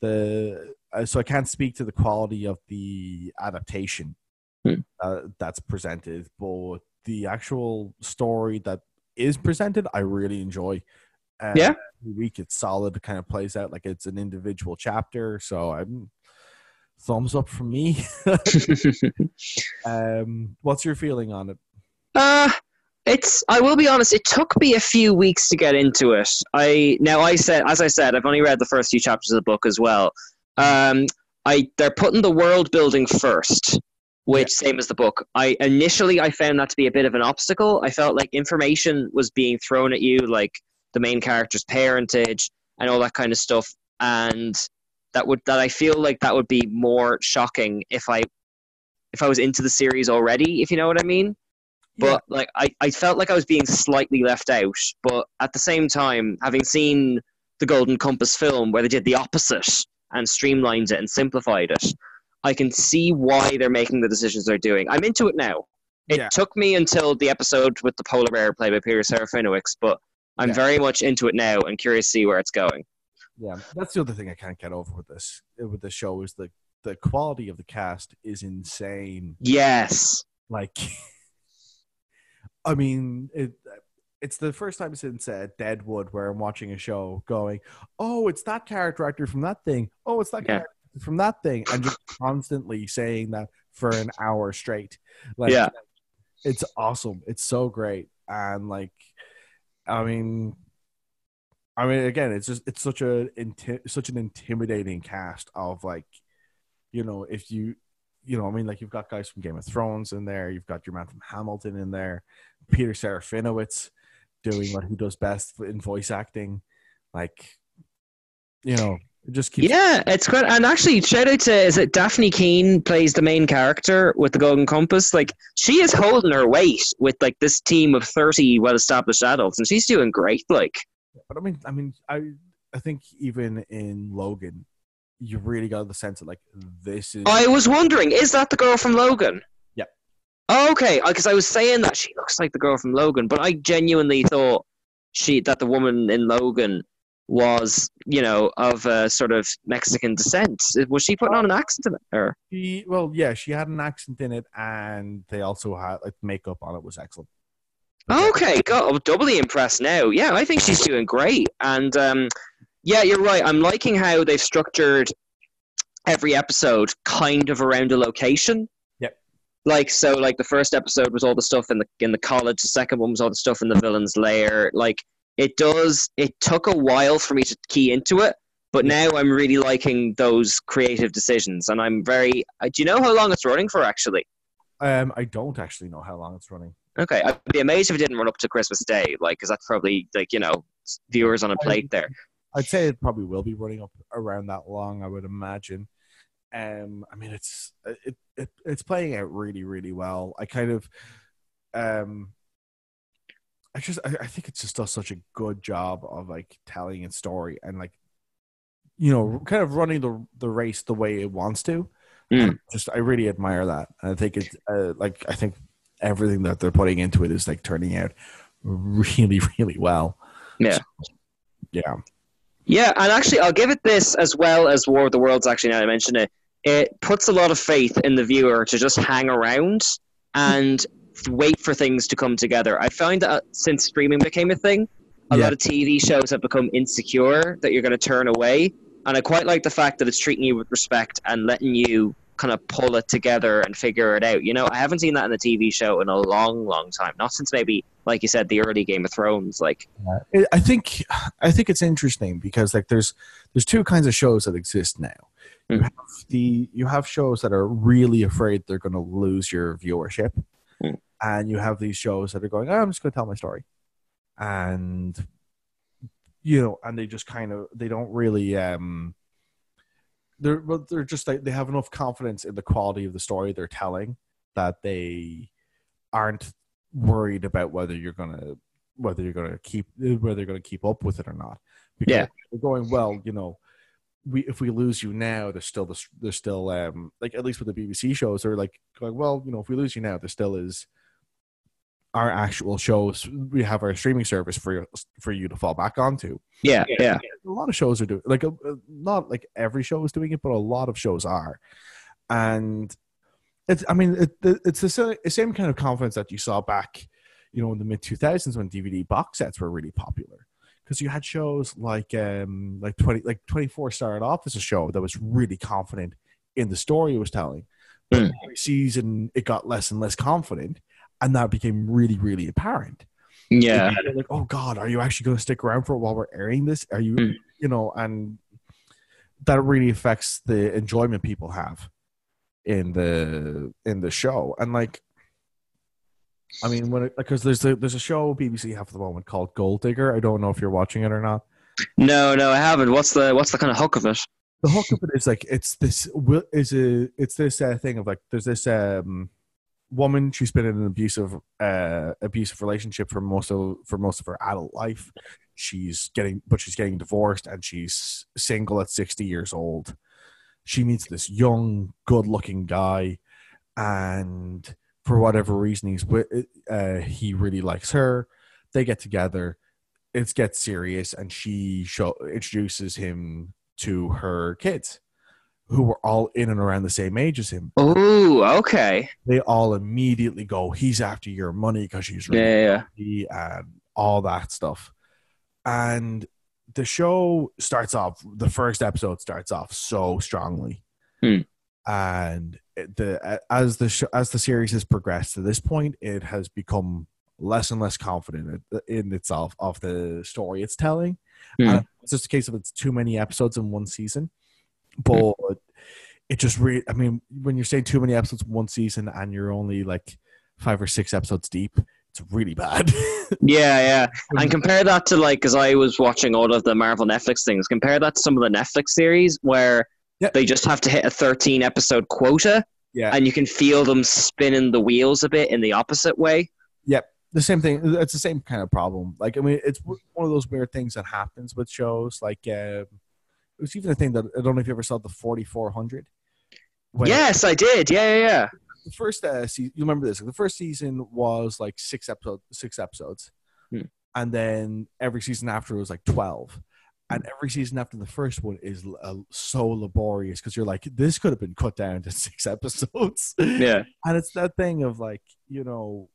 the uh, so I can't speak to the quality of the adaptation Hmm. uh, that's presented, but the actual story that is presented, I really enjoy. Uh, Yeah. every week it's solid. It kind of plays out like it's an individual chapter. So I'm thumbs up from me. <laughs> um, what's your feeling on it? Uh it's I will be honest, it took me a few weeks to get into it. I now I said as I said, I've only read the first few chapters of the book as well. Um I they're putting the world building first, which same as the book. I initially I found that to be a bit of an obstacle. I felt like information was being thrown at you like the main character's parentage and all that kind of stuff and that would that I feel like that would be more shocking if I if I was into the series already, if you know what I mean but like I, I felt like I was being slightly left out. But at the same time, having seen the Golden Compass film where they did the opposite and streamlined it and simplified it, I can see why they're making the decisions they're doing. I'm into it now. It Yeah. took me until the episode with the polar bear played by Peter Serafinowicz, but I'm Yeah. very much into it now and curious to see where it's going. Yeah, that's the other thing I can't get over with this with this show is the the quality of the cast is insane. Yes. Like, <laughs> I mean, it it's the first time since uh, Deadwood where I'm watching a show going, oh, it's that character actor from that thing. Oh, it's that Yeah. character from that thing, and just <laughs> constantly saying that for an hour straight. Like, Yeah. it's awesome. It's so great, and like, I mean. I mean, again, it's just it's such a inti- such an intimidating cast of like, you know, if you, you know, I mean, like you've got guys from Game of Thrones in there, you've got your man from Hamilton in there, Peter Serafinowicz doing what he does best in voice acting, like, you know, it just keeps. Yeah, it's good. And actually, shout out to is it Dafne Keen plays the main character with the Golden Compass. Like she is holding her weight with like this team of thirty well-established adults, and she's doing great. Like, But I mean, I mean, I I think even in Logan, you really got the sense that like this is. I was wondering, is that the girl from Logan? Yep. Okay, because I was saying that she looks like the girl from Logan, but I genuinely thought she that the woman in Logan was, you know, of a sort of Mexican descent. Was she putting on an accent in it? Or She, well, yeah, she had an accent in it, and they also had like makeup on it was excellent. Okay, God, I'm doubly impressed now. Yeah, I think she's doing great. And um, yeah, you're right. I'm liking how they've structured every episode kind of around a location. Yep. Like so, like the first episode was all the stuff in the in the college. The second one was all the stuff in the villain's lair. Like it does. It took a while for me to key into it, but now I'm really liking those creative decisions, and I'm very. Uh, do you know how long it's running for? Actually, Um, I don't actually know how long it's running. Okay, I'd be amazed if it didn't run up to Christmas Day, like, because that's probably like you know viewers on a plate there. I'd say it probably will be running up around that long. I would imagine. Um, I mean, it's it, it it's playing out really really well. I kind of, um, I just I, I think it just does such a good job of like telling its story and like, you know, kind of running the the race the way it wants to. Mm. Just I really admire that. And I think it's uh, like I think everything that they're putting into it is like turning out really really well. Yeah. Yeah. Yeah, and actually, I'll give it this as well as War of the Worlds. Actually, now I mention it, it puts a lot of faith in the viewer to just hang around and wait for things to come together. I found that since streaming became a thing, a Yeah. lot of TV shows have become insecure that you're going to turn away, and I quite like the fact that it's treating you with respect and letting you kind of pull it together and figure it out. You know, I haven't seen that in a TV show in a long, long time. Not since maybe, like you said, the early Game of Thrones. Like, I- I think I think it's interesting because like there's there's two kinds of shows that exist now. You Mm. have the you have shows that are really afraid they're going to lose your viewership. And you have these shows that are going, oh, I'm just going to tell my story, and you know, and they just kind of they don't really um they're well, they're just like they have enough confidence in the quality of the story they're telling that they aren't worried about whether you're gonna whether you're gonna keep whether you're gonna keep up with it or not. Because Yeah. they're going well, you know. We if we lose you now, there's still this there's still um like at least with the BBC shows, they're like going well, you know, if we lose you now, there still is our actual shows. We have our streaming service for for you to fall back onto yeah, yeah. a lot of shows are doing like a, a- not like every show is doing it but a lot of shows are and It's, I mean, it, it- it's the same kind of confidence that you saw back, you know, in the mid 2000s when DVD box sets were really popular. Because you had shows like, um, like 20, like 24 started off as a show that was really confident in the story it was telling. But every season, it got less and less confident, and that became really, really apparent. Yeah. Like, oh God, are you actually going to stick around for it while we're airing this? Are you, Mm. you know, and that really affects the enjoyment people have in the in the show. And like, I mean, when it because there's a there's a show BBC have at the moment called Gold Digger. I don't know if you're watching it or not. No, no, I haven't. What's the what's the kind of hook of it? the hook of it is like it's this is a it's this uh, thing of like there's this um woman she's been in an abusive uh abusive relationship for most of for most of her adult life. She's getting but she's getting divorced and she's single at 60 years old. She meets this young good looking guy and for whatever reason he's with uh he really likes her. They get together. It gets serious and she show, introduces him to her kids who were all in and around the same age as him Oh, okay. they all immediately go he's after your money because she's really Yeah, yeah. and all that stuff and the show starts off the first episode starts off so strongly Hmm. and the as the sh- as the series has progressed to this point it has become less and less confident in- in itself of the story it's telling Hmm. it's just a case of it's too many episodes in one season but it just really i mean when you're saying too many episodes in one season and you're only like five or six episodes deep it's really bad <laughs> Yeah, yeah. And compare that to like, because I was watching all of the Marvel Netflix things. Compare that to some of the Netflix series where Yep. they just have to hit a 13 episode quota, yeah and you can feel them spinning the wheels a bit in the opposite way. Yep. The same thing. It's the same kind of problem. Like, I mean, it's one of those weird things that happens with shows. Like, um, it was even a thing that I don't know if you ever saw the 4400. Yes, I did. Yeah, yeah, yeah. The first uh, season, you remember this? The first season was like six episodes, six episodes, Hmm. and then every season after it was like 12. And every season after the first one is uh, so laborious because you're like, this could have been cut down to <laughs> six episodes. Yeah. And it's that thing of like, you know,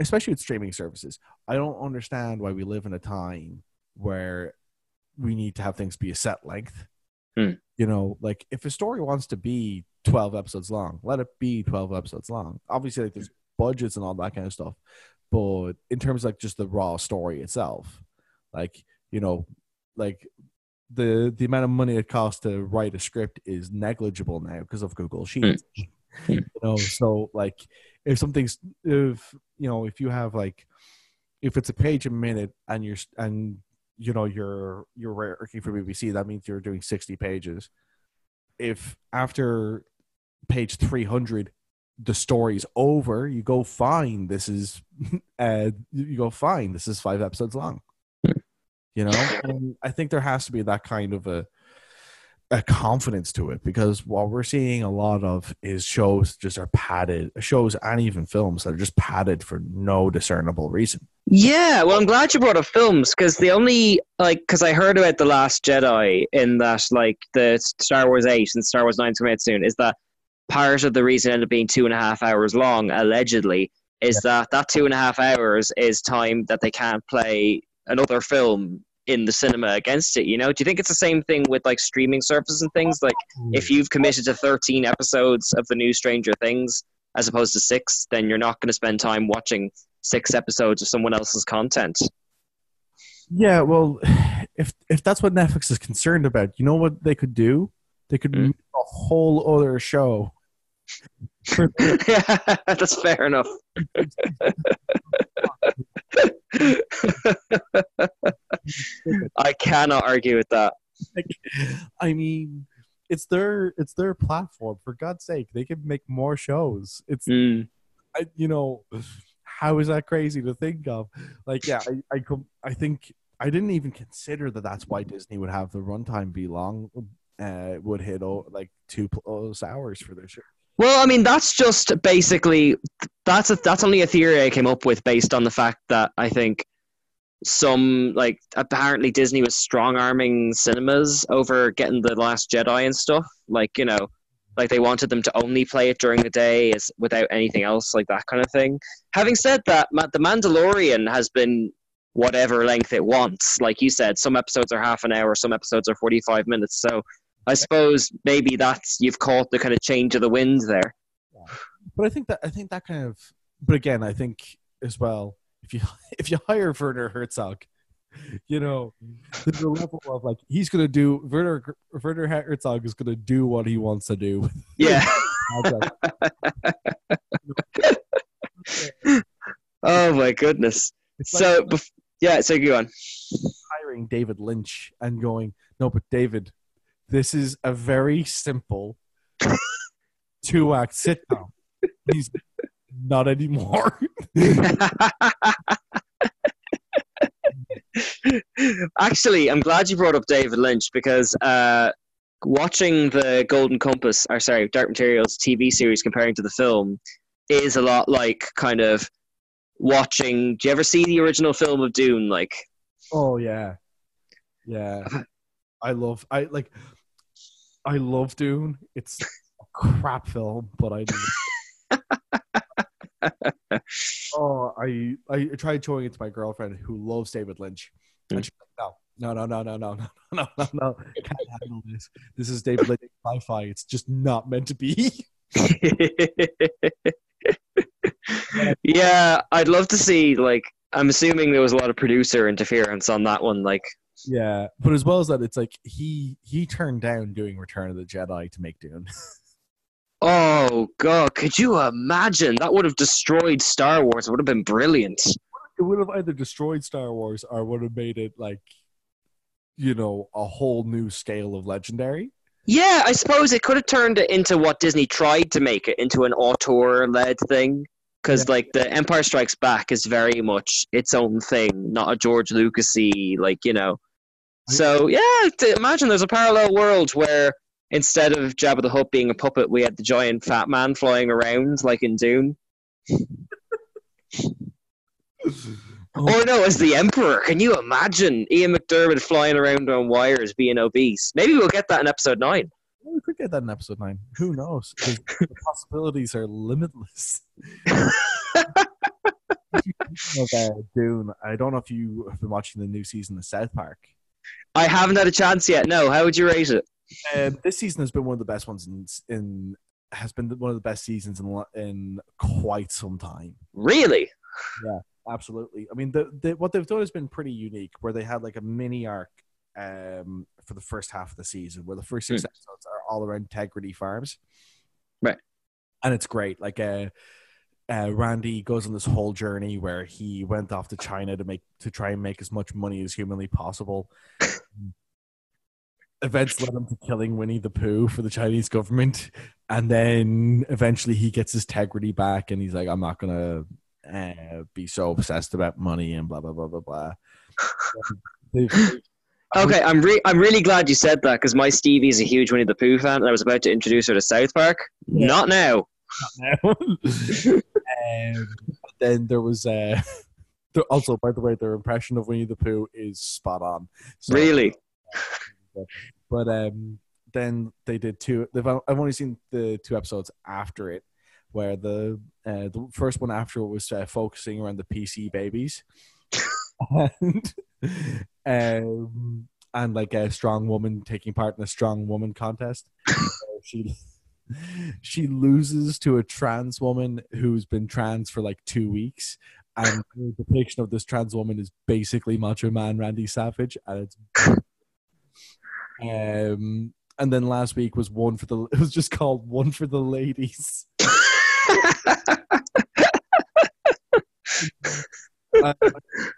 especially with streaming services, I don't understand why we live in a time where we need to have things be a set length. Hmm. You know, like if a story wants to be 12 episodes long, let it be 12 episodes long. Obviously, like there's budgets and all that kind of stuff. But in terms of like just the raw story itself, like, you know, like the the amount of money it costs to write a script is negligible now because of Google Sheets. <laughs> you know, so like if something's if you know if you have like if it's a page a minute and you're and you know you're you're working for BBC, that means you're doing sixty pages. If after page three hundred the story's over, you go fine. This is <laughs> uh you go fine. This is five episodes long. You know, and I think there has to be that kind of a a confidence to it because what we're seeing a lot of is shows just are padded shows and even films that are just padded for no discernible reason. Yeah, well, I'm glad you brought up films because the only like because I heard about the Last Jedi in that like the Star Wars Eight and Star Wars Nine coming out soon is that part of the reason it ended up being two and a half hours long allegedly is that that two and a half hours is time that they can't play another film in the cinema against it. You know, do you think it's the same thing with like streaming services and things? Like if you've committed to 13 episodes of the new Stranger Things as opposed to six, then you're not going to spend time watching six episodes of someone else's content. Yeah, well, <sighs> if if that's what Netflix is concerned about, you know what they could do? They could hmm? make a whole other show. For <laughs> That's fair enough. <laughs> <laughs> I cannot argue with that. like, I mean, it's their it's their platform. For God's sake, they can make more shows. It's Mm. I, you know, how is that crazy to think of? Like, yeah, I I, I think I didn't even consider that. That's why Disney would have the runtime be long. Uh, would hit oh, like two plus hours for their show. Well, I mean, that's just basically that's a, that's only a theory I came up with based on the fact that I think some like apparently Disney was strong arming cinemas over getting the Last Jedi and stuff. Like you know, Like they wanted them to only play it during the day, is without anything else, like that kind of thing. Having said that, the Mandalorian has been whatever length it wants. Like you said, some episodes are half an hour, some episodes are forty-five minutes. So I suppose maybe that's you've caught the kind of change of the wind there. But I think that I think that kind of. But again, I think as well, if you <laughs> if you hire Werner Herzog, you know, there's a level of like he's gonna do Werner Werner Herzog is gonna do what he wants to do. <laughs> Yeah. <laughs> oh my goodness. It's So like bef- yeah, so go on. hiring David Lynch and going, no, but David, this is a very simple <laughs> two act sitcom. He's not anymore. <laughs> Actually, I'm glad you brought up David Lynch because uh, watching the Golden Compass, or sorry, Dark Materials TV series comparing to the film is a lot like kind of watching. Do you ever see the original film of Dune? Like, oh yeah, yeah. I love. I like. I love Dune. It's a crap film, but I. do. <laughs> oh, I I tried showing it to my girlfriend who loves David Lynch, hmm. and she's like, no, no, no, no, no, no, no, <laughs> no, no, no, can't handle this. This is David Lynch sci-fi. It's just not meant to be. <laughs> yeah, I'd love to see. Like, I'm assuming there was a lot of producer interference on that one. Like, Yeah, but as well as that, it's like he he turned down doing Return of the Jedi to make Dune. <laughs> oh god, could you imagine? That would have destroyed Star Wars. It would have been brilliant. it would have either destroyed Star Wars or would have made it like, you know, a whole new scale of legendary. Yeah, I suppose it could have turned it into what Disney tried to make it into an auteur-led thing. Because like the Empire Strikes Back is very much its own thing, not a George Lucasy like you know. So yeah, imagine there's a parallel world where instead of Jabba the Hutt being a puppet, we had the giant fat man flying around like in Dune. Or no, as the Emperor. Can you imagine Ian McDiarmid flying around on wires being obese? Maybe we'll get that in episode nine. Well, we could get that in episode nine. Who knows? <laughs> the possibilities are limitless. <laughs> of uh, Dune, I don't know if you have been watching the new season of South Park. I haven't had a chance yet. No, how would you rate it? Um, this season has been one of the best ones in, in has been one of the best seasons in in quite some time. Really? Yeah, absolutely. I mean, the, the what they've done has been pretty unique, where they had like a mini arc um, for the first half of the season, where the first six Hmm. episodes are all around Integrity Farms, Right. and it's great. Like, uh, uh, Randy goes on this whole journey where he went off to China to make to try and make as much money as humanly possible. <laughs> Events led him to killing Winnie the Pooh for the Chinese government, and then eventually he gets his integrity back, and he's like, "I'm not gonna uh, be so obsessed about money and blah blah blah blah blah." <laughs> Okay, I'm re- I'm really glad you said that because my Stevie is a huge Winnie the Pooh fan, and I was about to introduce her to South Park. Not now. Now. um, <laughs> then there was uh, <laughs> also, by the way, their impression of Winnie the Pooh is spot on. So- Really? But um, then they did two. They've, I've only seen the two episodes after it, where the uh, the first one after it was uh, focusing around the PC babies, <laughs> and um, and like a strong woman taking part in a strong woman contest. She <laughs> she loses to a trans woman who's been trans for like two weeks. And <laughs> the depiction of this trans woman is basically Macho Man Randy Savage, and it's <laughs> um, and then last week was one for the. It was just called one for the ladies. Uh,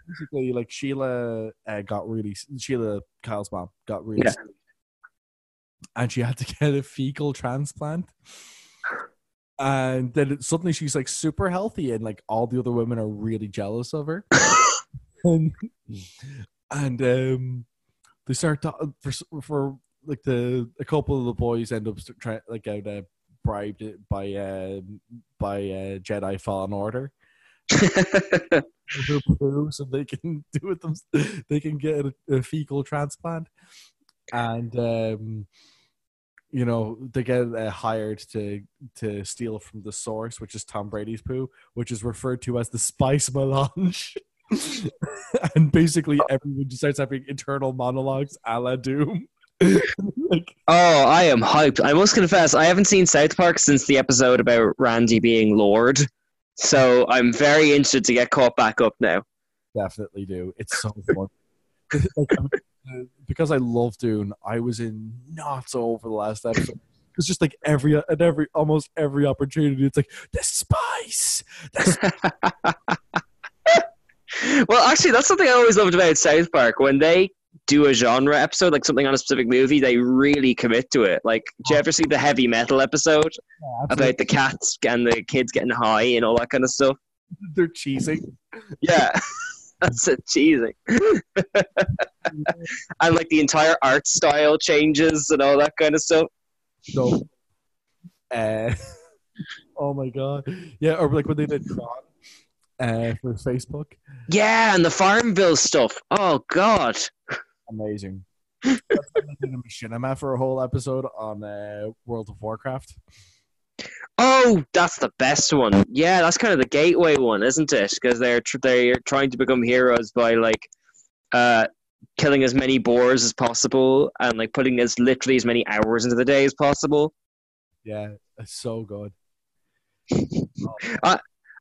basically, like Sheila uh, got really Sheila Kyle's mom got really, Yeah. sick, and she had to <laughs> get a fecal transplant. And then suddenly she's like super healthy, and like all the other women are really jealous of her. <laughs> and and um, they start to, for for like the a couple of the boys end up trying like out uh, bribed by uh, by uh, Jedi Fallen Order. <laughs> So they can do it them they can get a, a fecal transplant and um you know, they get uh, hired to to steal from the source, which is Tom Brady's poo, which is referred to as the spice melange. <laughs> and basically, everyone just starts having internal monologues a la Dune. <laughs> like, Oh, I am hyped. I must confess, I haven't seen South Park since the episode about Randy being Lorde. So I'm very interested to get caught back up now. definitely do. It's so fun. <laughs> like, because I love Dune, I was in knots over the last episode. It's just like every at every almost every opportunity. It's like the spice. The <laughs> Well, actually, that's something I always loved about South Park. When they do a genre episode, like something on a specific movie, they really commit to it. Like, do you oh. ever see the heavy metal episode about the cats and the kids getting high and all that kind of stuff? They're cheesing. Yeah, <laughs> <laughs> that's it, cheesing. <laughs> and like the entire art style changes and all that kind of stuff. So, uh, <laughs> oh my god, yeah, or like when they did Tron uh, for Facebook, Yeah, and the Farmville stuff. Oh God. amazing. That's when they did a machinima for a whole episode on uh, World of Warcraft. Oh, that's the best one. Yeah, that's kind of the gateway one, isn't it? Because they're tr- they're trying to become heroes by like uh, killing as many boars as possible and like putting as literally as many hours into the day as possible. Yeah, it's so good. <laughs>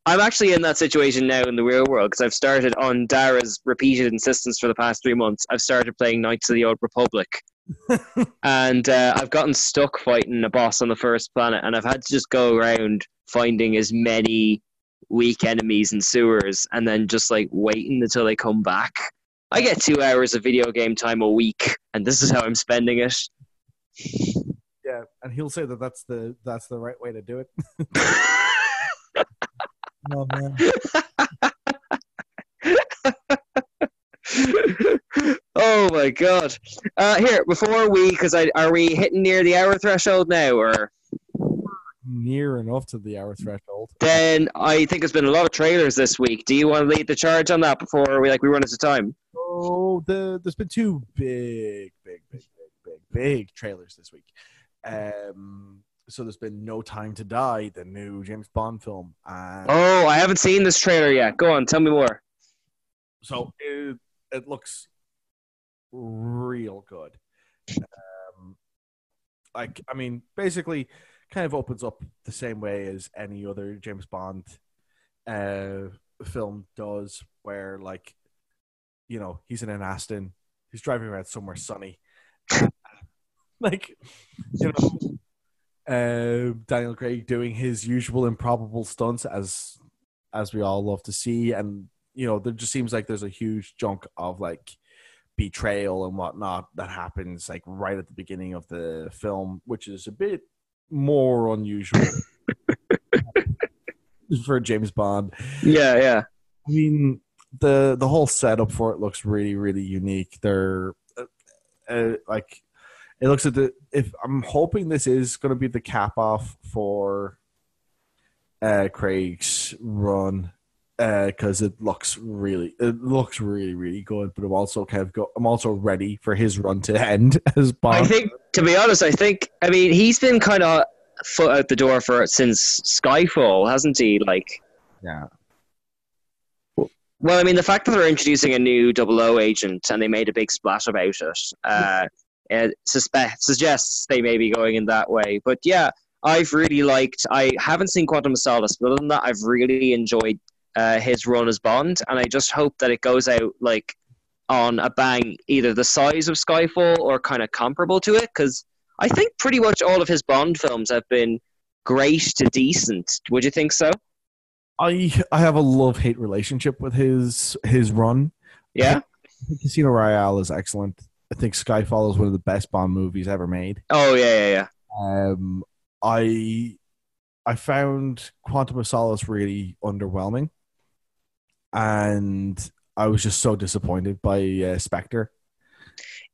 I'm actually in that situation now in the real world because I've started on Dara's repeated insistence for the past three months. I've started playing Knights of the Old Republic, and uh, I've gotten stuck fighting a boss on the first planet, and I've had to just go around finding as many weak enemies and sewers, and then just like waiting until they come back. I get two hours of video game time a week, and this is how I'm spending it. Yeah, and he'll say that that's the that's the right way to do it. <laughs> oh man, <laughs> oh my god! Uh, here, before we, because I are we hitting near the hour threshold now, or near enough to the hour threshold. then I think it's been a lot of trailers this week. Do you want to lead the charge on that before we like we run out of time? Oh, the there's been two big, big, big, big, big, big trailers this week. Um, so there's been No Time to Die, the new James Bond film, and Oh, I haven't seen this trailer yet. Go on, tell me more. so it, it looks real good. Um, like I mean, basically, kind of opens up the same way as any other James Bond uh, film does, where like, you know, he's in an Aston, he's driving around somewhere sunny, <laughs> like, you know. Uh, Daniel Craig doing his usual improbable stunts as as we all love to see, and you know there just seems like there's a huge chunk of like betrayal and whatnot that happens like right at the beginning of the film, which is a bit more unusual <laughs> for James Bond. Yeah, yeah. I mean the the whole setup for it looks really really unique. They're uh, uh, like it looks at the if I'm hoping this is going to be the cap off for uh Craig's run because it looks really it looks really really good but i'm also kind of go i'm also ready for his run to end <laughs> as bond I think, to be honest, I think I mean he's been kind of foot out the door for it since Skyfall, hasn't he? Like, yeah well, I mean, the fact that they're introducing a new 00 agent and they made a big splash about it, uh, it suspect, suggests they may be going in that way. But yeah, I've really liked. I haven't seen Quantum of Solace, but other than that, I've really enjoyed uh, his run as Bond, and I just hope that it goes out like on a bang, either the size of Skyfall or kind of comparable to it, because I think pretty much all of his Bond films have been great to decent. Would you think so? i i have a love hate relationship with his his run Yeah. Casino royale is excellent i think skyfall is one of the best bond movies ever made Oh yeah, yeah, yeah. um i i found quantum of solace really underwhelming and i was just so disappointed by uh, spectre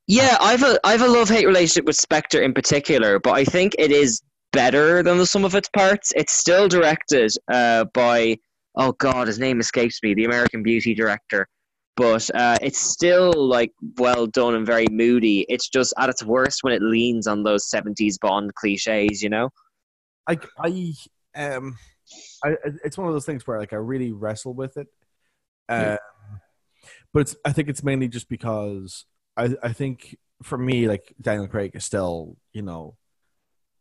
Yeah, I've a I've a love hate relationship with Spectre in particular, but I think it is better than the sum of its parts. It's still directed uh, by oh god, his name escapes me, the American Beauty director. but uh, it's still like well done and very moody. It's just at its worst when it leans on those seventies Bond cliches, you know. I I um I it's one of those things where like I really wrestle with it. Um, Yeah. but it's I think it's mainly just because I I think for me like Daniel Craig is still, you know,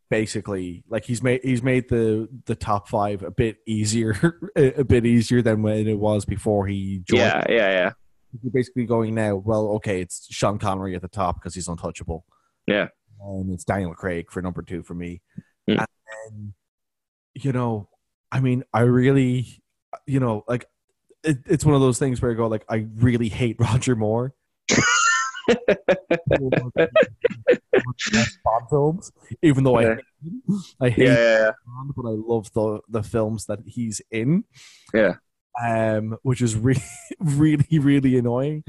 basically like he's made he's made the the top 5 a bit easier a, <laughs> a bit easier than when it was before he joined. Yeah, yeah, yeah. You're basically going now, well, okay, it's Sean Connery at the top because he's untouchable. Yeah. And it's Daniel Craig for number two for me. Mm. And then, you know, I mean, I really, you know, like, it, it's one of those things where I go, like, I really hate <laughs> Roger Moore. Bond films, even though I, hate him. I hate Yeah, yeah, yeah. Bond, but I love the the films that he's in Yeah. um, which is really, <laughs> really, really annoying.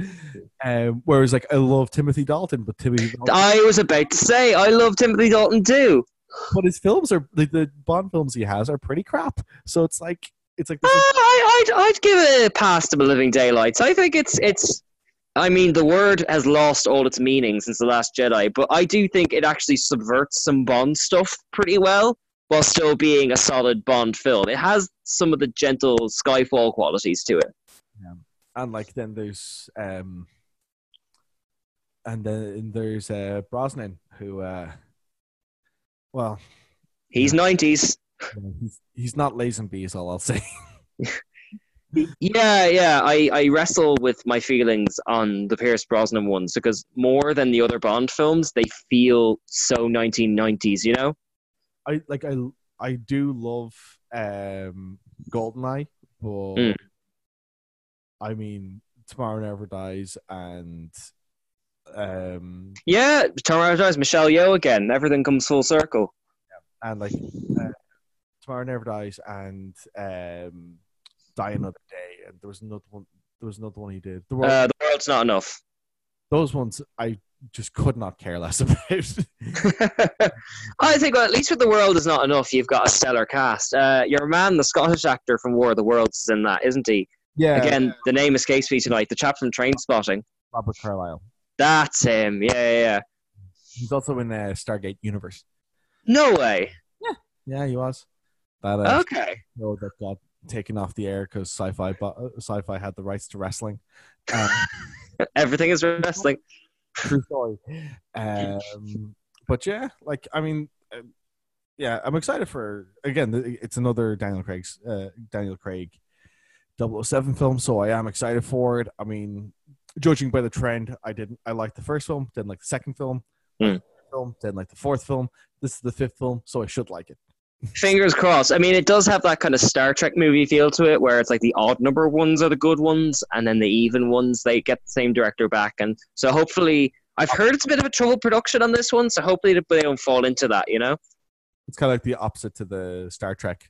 Um, whereas, like, I love Timothy Dalton, but Timothy Dalton, I was about to say I love Timothy Dalton too. but his films are the, the Bond films he has are pretty crap. So it's like, it's like, Uh, I, I'd, I'd give it a pass to Living Daylights. I think it's it's. I mean, the word has lost all its meaning since the Last Jedi, but I do think it actually subverts some Bond stuff pretty well, while still being a solid Bond film. It has some of the gentle Skyfall qualities to it. Yeah. and like then there's um, and then there's uh Brosnan who, uh, well, He's nineties. He's he's not Lazenby is all I'll say. <laughs> Yeah, yeah. I, I wrestle with my feelings on the Pierce Brosnan ones because more than the other Bond films, they feel so 1990s. You know? I like I I do love um Goldeneye, but Mm. I mean Tomorrow Never Dies and um Yeah. Tomorrow Never Dies, Michelle Yeoh again. Everything comes full circle. and like uh, Tomorrow Never Dies and um Die Another Day and there was another one there was another one he did. There were, Uh, the world's not enough. those ones I just could not care less <laughs> about. <laughs> I think well, at least with the world is not enough. You've got a stellar cast. Uh, your man, the Scottish actor from War of the Worlds, is in that, isn't he? yeah, Again, the name escapes me tonight. The chap from Trainspotting. Robert Carlyle. That's him. Yeah, yeah, yeah. He's also in uh, Stargate Universe. No way. Yeah, Yeah, he was. That uh, Okay. show that got taken off the air because sci-fi uh, sci-fi had the rights to wrestling. Um, <laughs> Everything is wrestling. true story. Um, but yeah, like I mean, uh, yeah, I'm excited for again. It's another Daniel Craig's uh, Daniel Craig 007 film, so I am excited for it. I mean, judging by the trend, I didn't. I liked the first film, didn't like the second film. Hmm. Film didn't like the fourth film. This is the fifth film, so I should like it. Fingers crossed. I mean, it does have that kind of Star Trek movie feel to it, where it's like the odd number ones are the good ones, and then the even ones they get the same director back. And so hopefully, I've heard it's a bit of a troubled production on this one, so hopefully they don't fall into that. You know? It's kind of like the opposite to the Star Trek.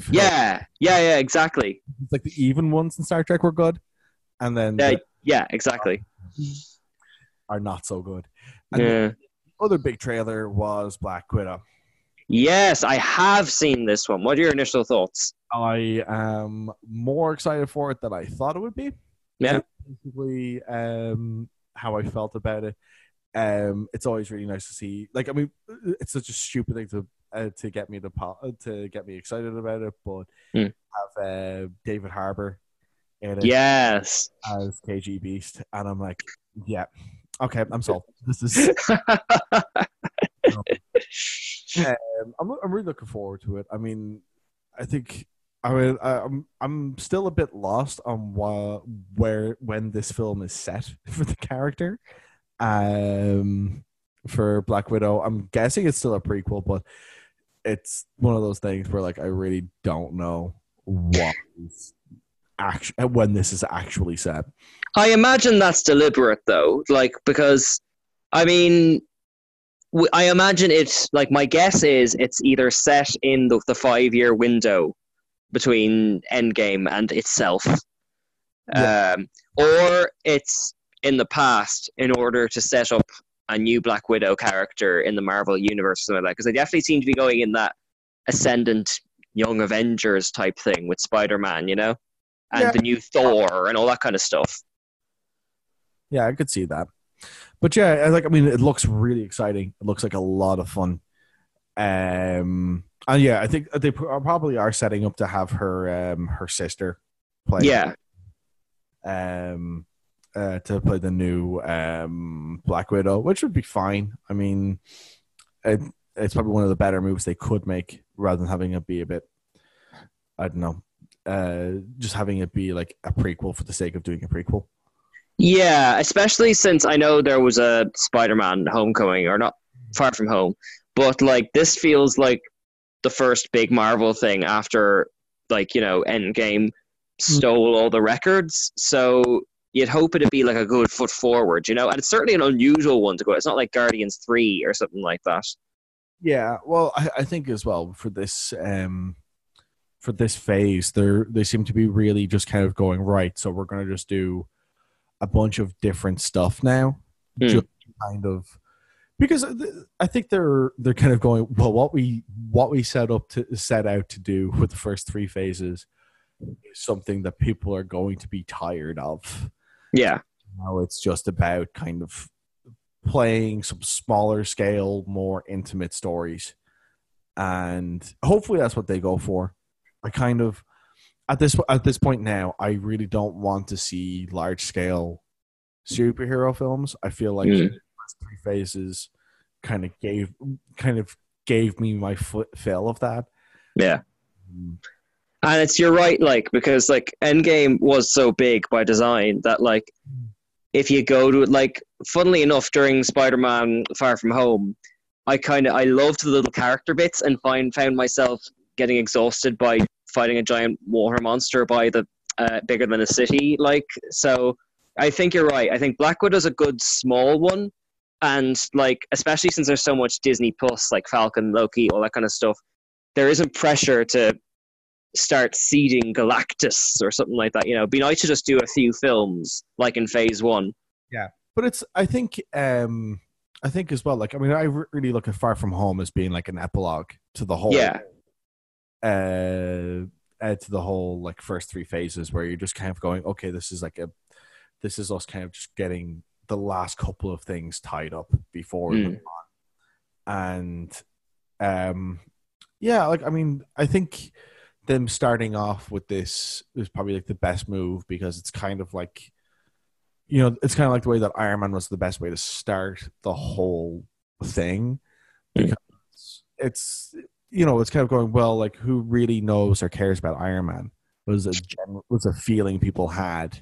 film. Yeah, yeah, yeah. Exactly. It's like the even ones in Star Trek were good, and then Yeah, the yeah, exactly. are not so good. And Yeah. the other big trailer was Black Widow. Yes, I have seen this one. What are your initial thoughts? I am more excited for it than I thought it would be. Yeah. Basically, um, how I felt about it. Um, it's always really nice to see. Like, I mean, it's such a stupid thing to uh, to get me to po- to get me excited about it, but Hmm. have uh, David Harbour in it Yes. as KG Beast, and I'm like, yeah, okay, I'm sold. This is. <laughs> <laughs> Um, I'm, I'm really looking forward to it. I mean, I think I mean I'm I'm still a bit lost on wha- where when this film is set <laughs> for the character. Um, for Black Widow, I'm guessing it's still a prequel, but it's one of those things where like I really don't know what is actually when this is actually set. I imagine that's deliberate, though, like because, I mean, I imagine it's like my guess is it's either set in the, the five year window between Endgame and itself, um, or it's in the past in order to set up a new Black Widow character in the Marvel universe, or something like that. Because they definitely seem to be going in that ascendant Young Avengers type thing with Spider Man, you know, and Yeah. the new Thor and all that kind of stuff. Yeah, I could see that. But yeah, I like. I mean, it looks really exciting. It looks like a lot of fun. Um, and yeah, I think they probably are setting up to have her um her sister play. Yeah, Um, uh, to play the new um Black Widow, which would be fine. I mean, it, it's probably one of the better moves they could make rather than having it be a bit. I don't know. Uh, just having it be like a prequel for the sake of doing a prequel. Yeah. Especially since I know there was a Spider-Man Homecoming or not Far From Home, but like this feels like the first big Marvel thing after like you know Endgame stole all the records. So you'd hope it'd be like a good foot forward, you know. And it's certainly an unusual one to go. It's not like Guardians Three or something like that. Yeah, well, I, I think as well for this um for this phase, they they seem to be really just kind of going right. So we're gonna just do a bunch of different stuff now, Hmm. just kind of because I think they're they're kind of going well. What we what we set up to set out to do with the first three phases is something that people are going to be tired of. Yeah, Now it's just about kind of playing some smaller scale, more intimate stories. And hopefully that's what they go for. I kind of at this at this point now, I really don't want to see large scale superhero films. I feel like Mm. three phases kind of gave kind of gave me my foot fill of that. yeah. Mm. And it's you're right, like because like Endgame was so big by design that like if you go to it, like funnily enough, during Spider-Man: Far From Home, I kind of I loved the little character bits and find found myself getting exhausted by fighting a giant water monster by the uh, bigger than a city. Like so, I think you're right. I think Black Widow's a good small one, and like especially since there's so much Disney Plus, like Falcon, Loki, all that kind of stuff. There isn't pressure to start seeding Galactus or something like that. You know, it'd be nice to just do a few films like in Phase One. Yeah, but it's i think um i think as well like i mean i really look at far from home as being like an epilogue to the whole Yeah, uh, uh to the whole like first three phases where you're just kind of going okay this is like a this is us kind of just getting the last couple of things tied up before Mm. and um yeah like i mean i think them starting off with this is probably like the best move because it's kind of like you know it's kind of like the way that iron man was the best way to start the whole thing Mm. because it's you know it's kind of going well like who really knows or cares about iron man was a gen- was a feeling people had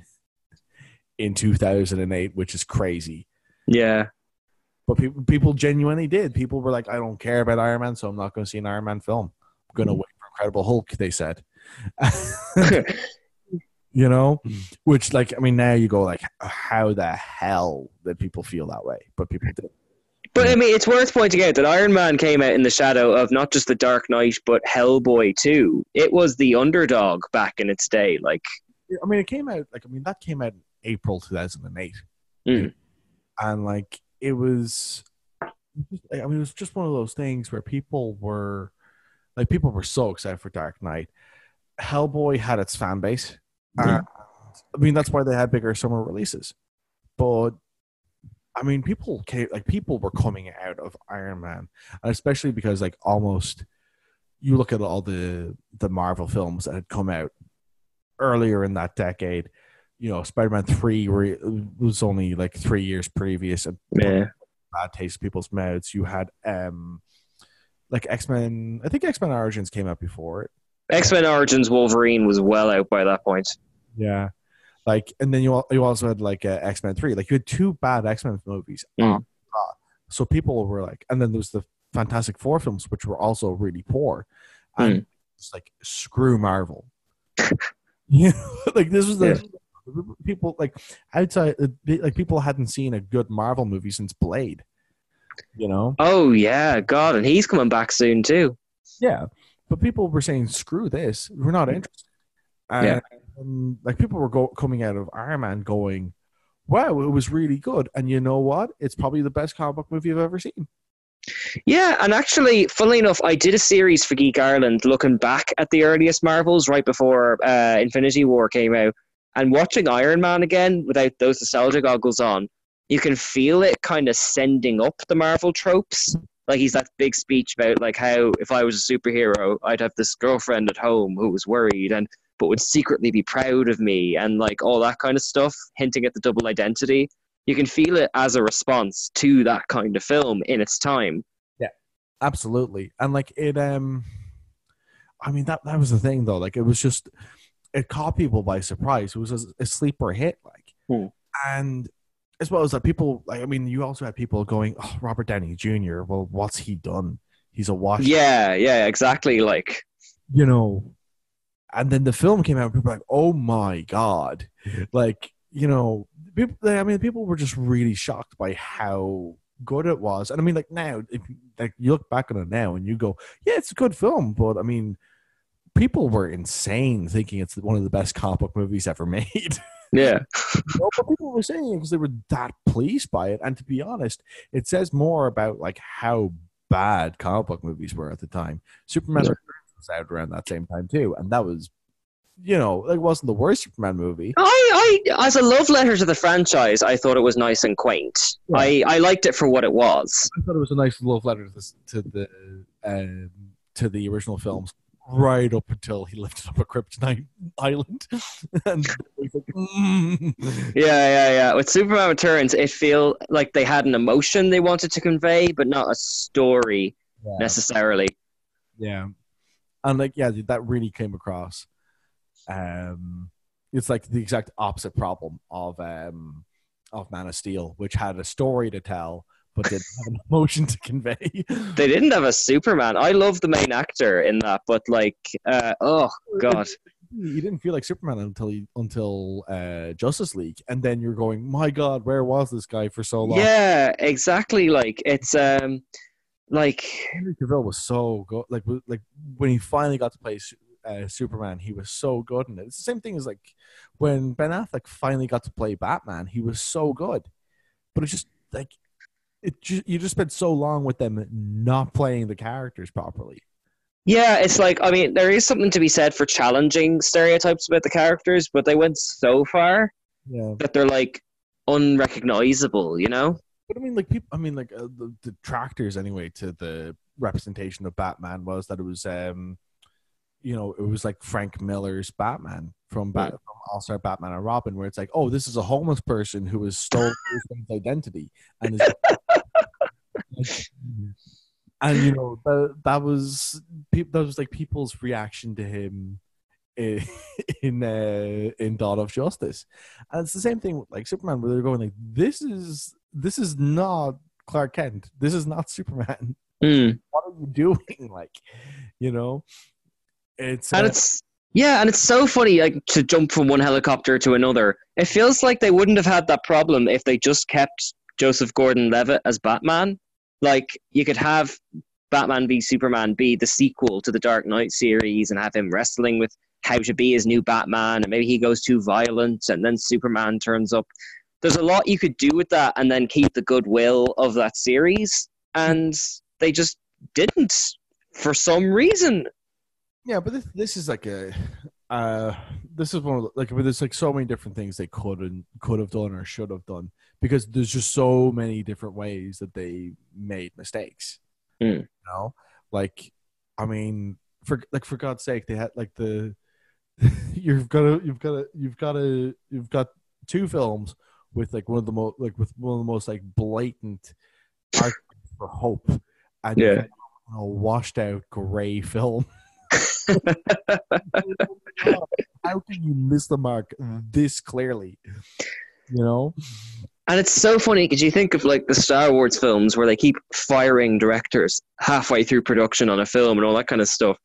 in 2008 which is crazy yeah, but people people genuinely did. People were like, "I don't care about Iron Man, so I'm not going to see an Iron Man film. I'm going to mm-hmm. wait for Incredible Hulk." They said, <laughs> <laughs> you know, mm-hmm. which like I mean, now you go like, how the hell did people feel that way? But people did. But I mean, it's worth pointing out that Iron Man came out in the shadow of not just the Dark Knight, but Hellboy too. It was the underdog back in its day. Like, I mean, it came out like I mean that came out in April 2008, Mm. and like it was. I mean, it was just one of those things where people were, like, people were so excited for Dark Knight. Hellboy had its fan base. And, I mean, that's why they had bigger summer releases. But I mean, people came like people were coming out of Iron Man, and especially because like almost you look at all the the Marvel films that had come out earlier in that decade. You know, Spider Man three were, was only like three years previous, and yeah, bad taste in people's mouths. You had um like X Men. I think X Men Origins came out before it. X Men Origins Wolverine was well out by that point. Yeah. Like, and then you you also had like uh, X Men Three. Like, you had two bad X Men movies. Mm. Uh, so people were like, and then there was the Fantastic Four films, which were also really poor. And it's like, screw Marvel. <laughs> you know, like this was the people like outside, uh, like people hadn't seen a good Marvel movie since Blade. You know, Oh yeah, God, and he's coming back soon too. Yeah, but people were saying, "Screw this, we're not interested." And, Yeah. And, like people were go- coming out of Iron Man going, "Wow, it was really good." And you know what? It's probably the best comic book movie I've ever seen. Yeah, and actually, funnily enough, I did a series for Geek Ireland looking back at the earliest Marvels right before uh, Infinity War came out. And watching Iron Man again without those nostalgia goggles on, you can feel it kind of sending up the Marvel tropes. Like he's that big speech about like how if I was a superhero, I'd have this girlfriend at home who was worried and but would secretly be proud of me and like all that kind of stuff, hinting at the double identity. You can feel it as a response to that kind of film in its time. Yeah, absolutely and like it um i mean that that was the thing though like it was just it caught people by surprise it was a, a sleeper hit like Hmm. and as well as that people like i mean you also had people going oh robert downey jr well what's he done he's a wash Yeah, yeah, exactly. Like you know and then the film came out and people were like oh my god. Like you know people i mean people were just really shocked by how good it was. And i mean like now if like you look back on it now and you go yeah it's a good film but i mean people were insane thinking it's one of the best comic book movies ever <laughs> made. Yeah. <laughs> Know, but people were saying it because they were that pleased by it. And to be honest it says more about like how bad comic book movies were at the time. Superman Yeah. Was out around that same time too and that was you know it wasn't the worst superman movie I, I, as a love letter to the franchise, I thought it was nice and quaint. Yeah. I, I liked it for what it was. I thought it was a nice love letter to, this, to the um, to the original films, right up until he lifted up a kryptonite <laughs> island, <laughs> and like, mm. Yeah, yeah, yeah. With Superman Returns, it feel like they had an emotion they wanted to convey, but not a story yeah, necessarily. yeah, and like yeah, that really came across. Um, it's like the exact opposite problem of um of Man of Steel, which had a story to tell but didn't <laughs> have an emotion to convey. They didn't have a Superman. I love the main actor in that, but like, uh, oh god, you didn't feel like Superman until he, until uh, Justice League, and then you're going, my God, where was this guy for so long? yeah, exactly. Like it's um, like Henry Cavill was so good. Like like when he finally got to play uh, Superman, he was so good in it. It's the same thing as like when Ben Affleck finally got to play Batman, he was so good, but it's just like it. Ju- you just spent so long with them not playing the characters properly. Yeah, it's like I mean, there is something to be said for challenging stereotypes about the characters, but they went so far Yeah. that they're like unrecognizable. You know? But I mean, like people. I mean, like uh, the detractors anyway to the representation of Batman was that it was, um, you know, it was like Frank Miller's Batman from Bat- from All Star Batman and Robin, where it's like, oh, this is a homeless person who has stolen <laughs> his identity and is. <laughs> and you know that that was that was like people's reaction to him in <laughs> in, uh, in Dawn of Justice, and it's the same thing with like Superman, where they're going like, this is this is not Clark Kent, this is not Superman. <laughs> Hmm. What are you doing? <laughs> Like, you know, it's And uh, it's yeah, and it's so funny like to jump from one helicopter to another. It feels like they wouldn't have had that problem if they just kept Joseph Gordon-Levitt as Batman. Like you could have Batman v Superman be the sequel to the Dark Knight series and have him wrestling with how to be his new Batman and maybe he goes too violent and then Superman turns up. There's a lot you could do with that and then keep the goodwill of that series and they just didn't for some reason. Yeah, but this, this is like a uh this is one of the, like but there's like so many different things they could and could have done or should have done because there's just so many different ways that they made mistakes. Hmm. You know, like I mean, for like for God's sake, they had like the <laughs> you've got to you've got to you've got to you've got two films with like one of the most like with one of the most like blatant for hope and Yeah. a washed out gray film. <laughs> How can you miss the mark this clearly? You know? And it's so funny because you think of like the Star Wars films where they keep firing directors halfway through production on a film and all that kind of stuff.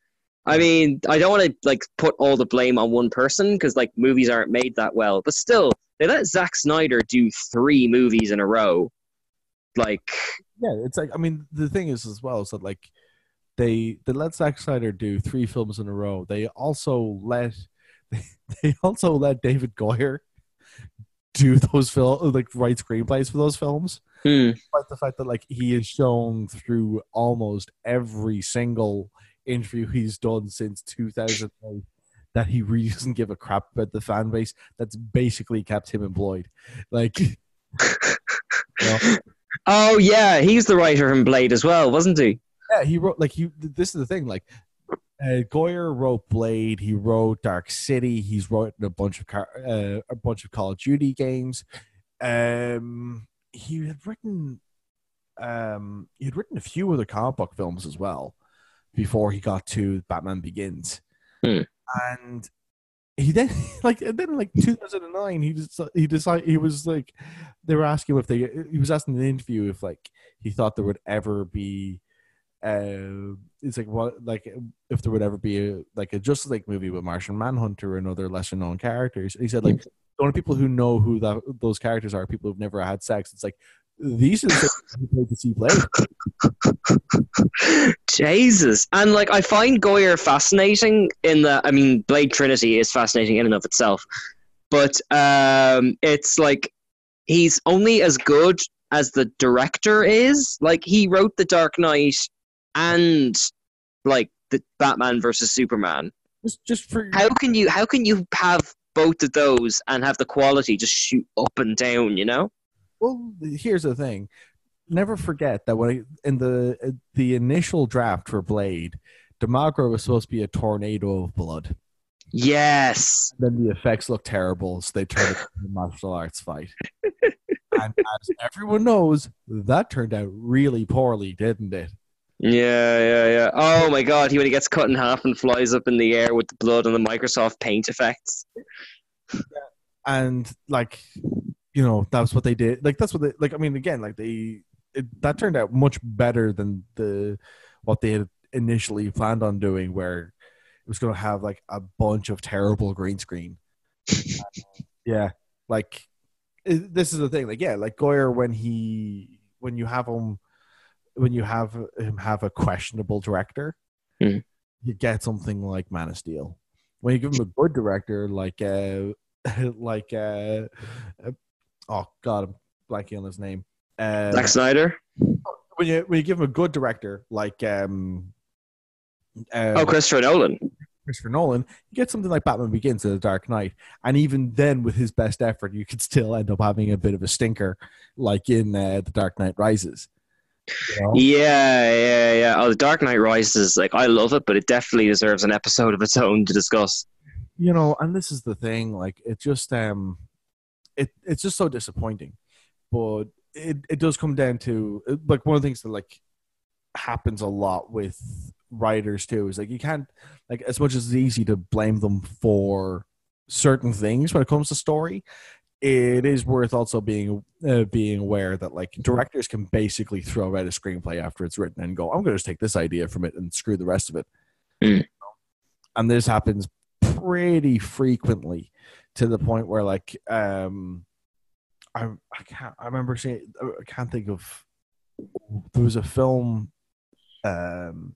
I mean, I don't want to like put all the blame on one person because like movies aren't made that well, but still, they let Zack Snyder do three movies in a row. Like, Yeah, it's like I mean the thing is as well is that like they they let Zack Snyder do three films in a row. They also let <laughs> they, also let David Goyer do those film like write screenplays for those films. hmm, Despite the fact that like he is shown through almost every single interview he's done since 2008 that he really doesn't give a crap about the fan base. That's basically kept him employed. Like, <laughs> you know, Oh yeah, he's the writer from Blade as well, wasn't he? yeah, he wrote like he. This is the thing. Like, uh, Goyer wrote Blade. He wrote Dark City. He's written a bunch of car, uh, a bunch of Call of Duty games. Um, he had written, um, he had written a few other comic book films as well before he got to Batman Begins. Hmm. And he then <laughs> like and then like 2009 he just he decided he was like they were asking if they he was asking in an interview if like he thought there would ever be uh it's like what like if there would ever be a like a Justice League movie with Martian Manhunter and other lesser known characters he said like the only people who know who that those characters are people who've never had sex it's like these are the people who played to see play Jesus. And like I find Goyer fascinating in the I mean Blade Trinity is fascinating in and of itself. But um it's like he's only as good as the director is. Like he wrote The Dark Knight and like the Batman versus Superman. just just for How can you how can you have both of those and have the quality just shoot up and down, you know? Well, here's the thing. Never forget that when I, in the the initial draft for Blade, Demagra was supposed to be a tornado of blood. Yes. Then the effects looked terrible, so they turned it into a martial arts fight. <laughs> and as everyone knows, that turned out really poorly, didn't it? Yeah, yeah, yeah. Oh my god, he when he gets cut in half and flies up in the air with the blood and the Microsoft Paint effects. And like, you know, that's what they did. Like that's what they like. I mean, again, like they it, that turned out much better than the what they had initially planned on doing, where it was going to have like a bunch of terrible green screen. <laughs> yeah, like it, this is the thing. Like, yeah, like Goyer when he when you have him when you have him have a questionable director, Mhm. you get something like Man of Steel. When you give him a good director, like uh, <laughs> like uh, oh god, I'm blanking on his name. Uh, Zack Snyder. when you when you give him a good director like um, uh, Oh, Christopher Nolan. Christopher Nolan, you get something like Batman Begins or The Dark Knight, and even then, with his best effort, you could still end up having a bit of a stinker, like in uh, The Dark Knight Rises. You know? Yeah, yeah, yeah. Oh, The Dark Knight Rises. Like, I love it, but it definitely deserves an episode of its own to discuss. you know and this is the thing like it just um it it's just so disappointing but it, it does come down to like one of the things that like happens a lot with writers too is like you can't like as much as it's easy to blame them for certain things when it comes to story it is worth also being uh, being aware that like directors can basically throw out a screenplay after it's written and go i'm going to just take this idea from it and screw the rest of it Mm. and this happens pretty frequently to the point where like um I I can't I remember seeing I can't think of there was a film um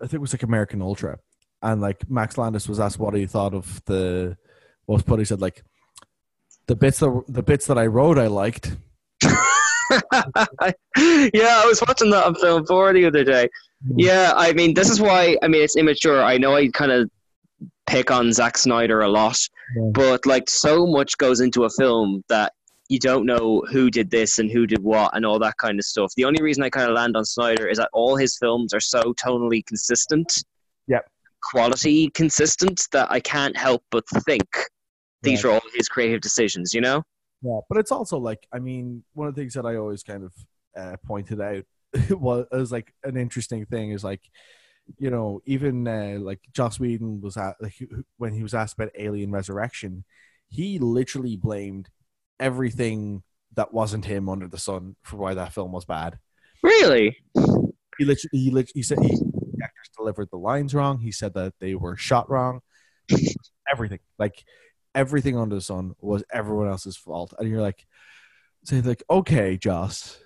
I think it was like American Ultra and like Max Landis was asked what he thought of the what was put he said like the bits that the bits that I wrote I liked <laughs> yeah, I was watching that on Film 4 the other day. Yeah, I mean, this is why, I mean, it's immature. I know I kind of pick on Zack Snyder a lot, Yeah. but like, so much goes into a film that you don't know who did this and who did what and all that kind of stuff. The only reason I kind of land on Snyder is that all his films are so tonally consistent, Yep. quality consistent, that I can't help but think these are all his creative decisions, you know? Yeah, but it's also like I mean, one of the things that I always kind of uh, pointed out <laughs> was as like an interesting thing is like, you know, even uh, like Joss Whedon was at like when he was asked about Alien Resurrection, he literally blamed everything that wasn't him under the sun for why that film was bad. Really? He literally, he, lit- he said he, the actors delivered the lines wrong. He said that they were shot wrong. everything, like everything under the sun, was everyone else's fault. And you're like, say like, okay, Joss.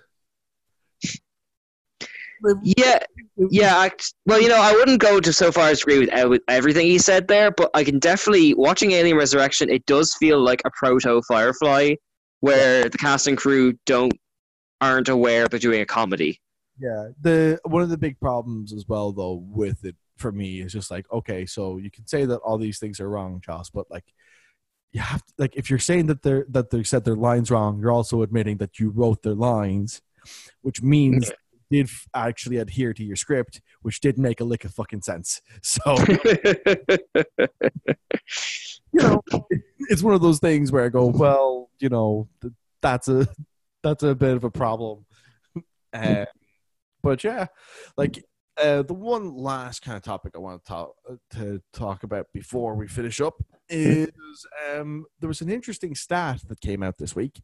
Yeah, yeah. I, well, you know, I wouldn't go to so far as to agree with, with everything he said there, but I can definitely watching Alien Resurrection. It does feel like a proto Firefly, where the cast and crew don't aren't aware they're doing a comedy. Yeah, the one of the big problems as well, though, with it for me is just like okay, so you can say that all these things are wrong, Joss, but like you have to, like if you're saying that they're that they said their lines wrong, you're also admitting that you wrote their lines, which means you did actually adhere to your script, which didn't make a lick of fucking sense. <laughs> So you know, <laughs> it's one of those things where I go, well, you know, that's a that's a bit of a problem. <laughs> Uh, but yeah, like uh, the one last kind of topic I want to talk to talk about before we finish up is um, there was an interesting stat that came out this week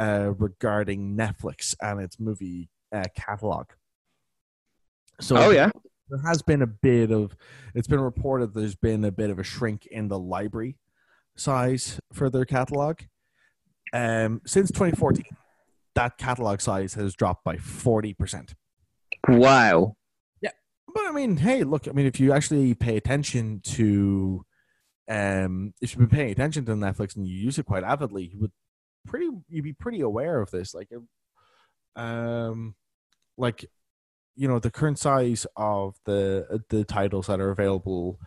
uh, regarding Netflix and its movie uh, catalog. So, Oh, yeah. there has been a bit of. It's been reported there's been a bit of a shrink in the library size for their catalog. Um, since 2014, that catalog size has dropped by 40 percent. Wow. Yeah. But I mean, hey, look, I mean, if you actually pay attention to, um, if you've been paying attention to Netflix and you use it quite avidly, you would pretty, you'd be pretty aware of this. Like, um, like, you know, the current size of the the titles that are available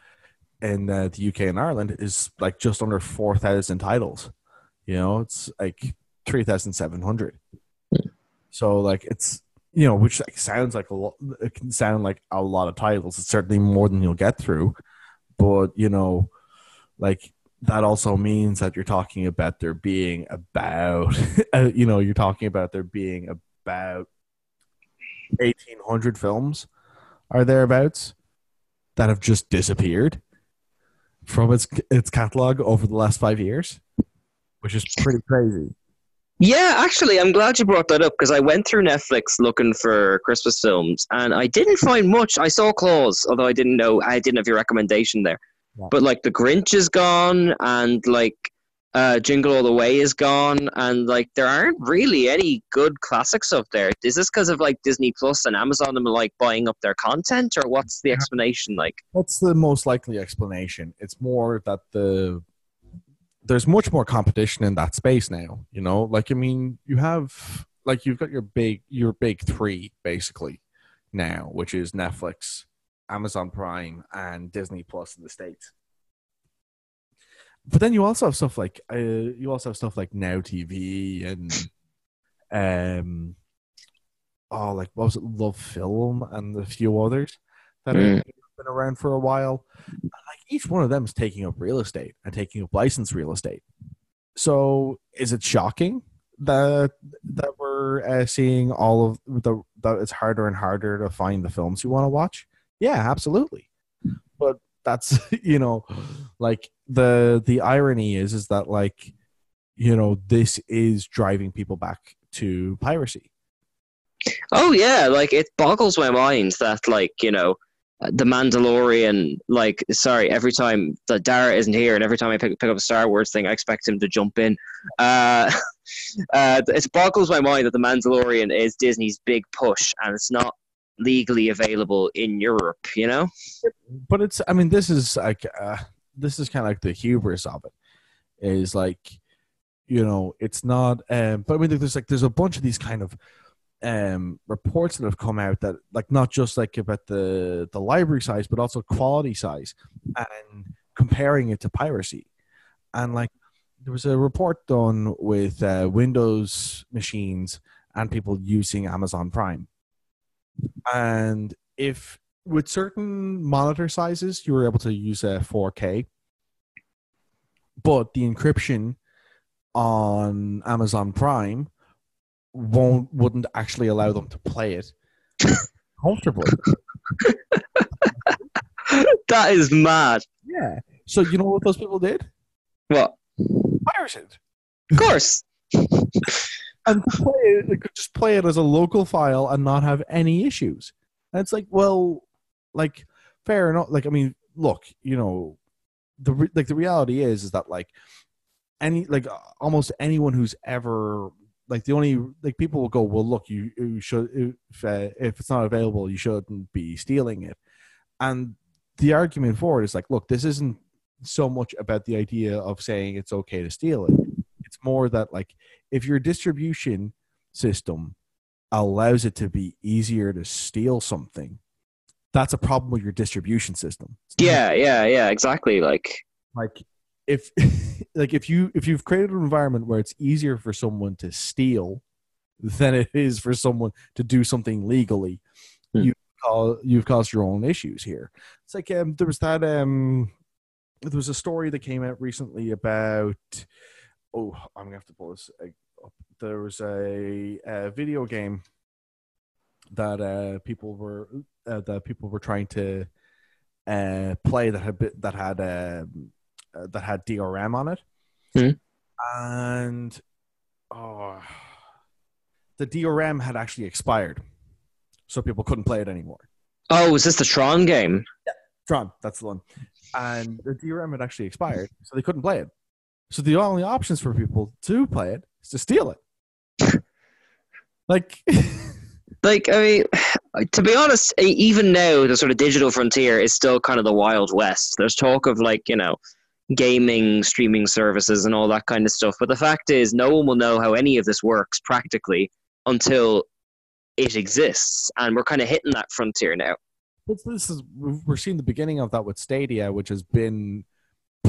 in uh, the UK and Ireland is like just under four thousand titles. You know, it's like three thousand seven hundred. So like it's you know, which like sounds like a lot. It can sound like a lot of titles. It's certainly more than you'll get through, but you know, like that also means that you're talking about there being about, <laughs> uh, you know, you're talking about there being about eighteen hundred films, are thereabouts, that have just disappeared from its its catalog over the last five years, which is pretty crazy. Yeah, actually, I'm glad you brought that up because I went through Netflix looking for Christmas films and I didn't find much. I saw Klaus, although I didn't know I didn't have your recommendation there. Yeah. But like The Grinch is gone and like uh, Jingle All the Way is gone and like there aren't really any good classics up there. Is this because of like Disney Plus and Amazon and like buying up their content or what's the explanation like? What's the most likely explanation? It's more that the there's much more competition in that space now. You know, like I mean, you have like you've got your big your big three basically now, which is Netflix, Amazon Prime, and Disney Plus in the states. But then you also have stuff like uh, you also have stuff like Now TV and <laughs> um oh like what was it Love Film and a few others that Mm. have been around for a while. And, like each one of them is taking up real estate and taking up licensed real estate. So is it shocking that that we're uh, seeing all of the that it's harder and harder to find the films you want to watch? Yeah, absolutely. But that's <laughs> you know, like the the irony is is that like you know this is driving people back to piracy. Oh yeah, like it boggles my mind that like you know the Mandalorian. Like sorry, every time that Dara isn't here, and every time I pick, pick up a Star Wars thing, I expect him to jump in. Uh, <laughs> uh, it boggles my mind that the Mandalorian is Disney's big push, and it's not legally available in Europe. You know? but it's i mean this is like uh, this is kind of like the hubris of it is like you know it's not um but i mean there's like there's a bunch of these kind of um reports that have come out that like not just like about the the library size but also quality size and comparing it to piracy. And like there was a report done with uh, windows machines and people using amazon prime. And if with certain monitor sizes you were able to use a 4k but the encryption on amazon prime won't wouldn't actually allow them to play it <laughs> comfortably that is mad. yeah so you know what those people did What? pirated Of course. <laughs> and play it, they could just play it as a local file and not have any issues. And it's like, well, like fair enough. Like, I mean, look, you know, the re- like the reality is is that like any like almost anyone who's ever like the only like people will go, well, look, you, you should if uh, if it's not available, you shouldn't be stealing it. And the argument for it is like, look, this isn't so much about the idea of saying it's okay to steal it. It's more that like if your distribution system allows it to be easier to steal something, that's a problem with your distribution system. Yeah, yeah, yeah, exactly. Like, like if <laughs> like if you if you've created an environment where it's easier for someone to steal than it is for someone to do something legally, Hmm. you call you've caused your own issues here. It's like um, there was that um there was a story that came out recently about oh I'm gonna have to pull this uh, up. There was a, a video game that uh, people were uh, that people were trying to uh, play that had that had um, uh, that had DRM on it, Hmm. and oh, the DRM had actually expired, so people couldn't play it anymore. oh, is this the Tron game? Yeah, Tron, that's the one. And the DRM had actually expired, so they couldn't play it. So the only options for people to play it is to steal it. <laughs> like, <laughs> Like, I mean, <sighs> to be honest, even now, the sort of digital frontier is still kind of the Wild West. There's talk of, like, you know, gaming, streaming services, and all that kind of stuff. But the fact is, no one will know how any of this works practically until it exists. And we're kind of hitting that frontier now. This is we're seeing the beginning of that with Stadia, which has been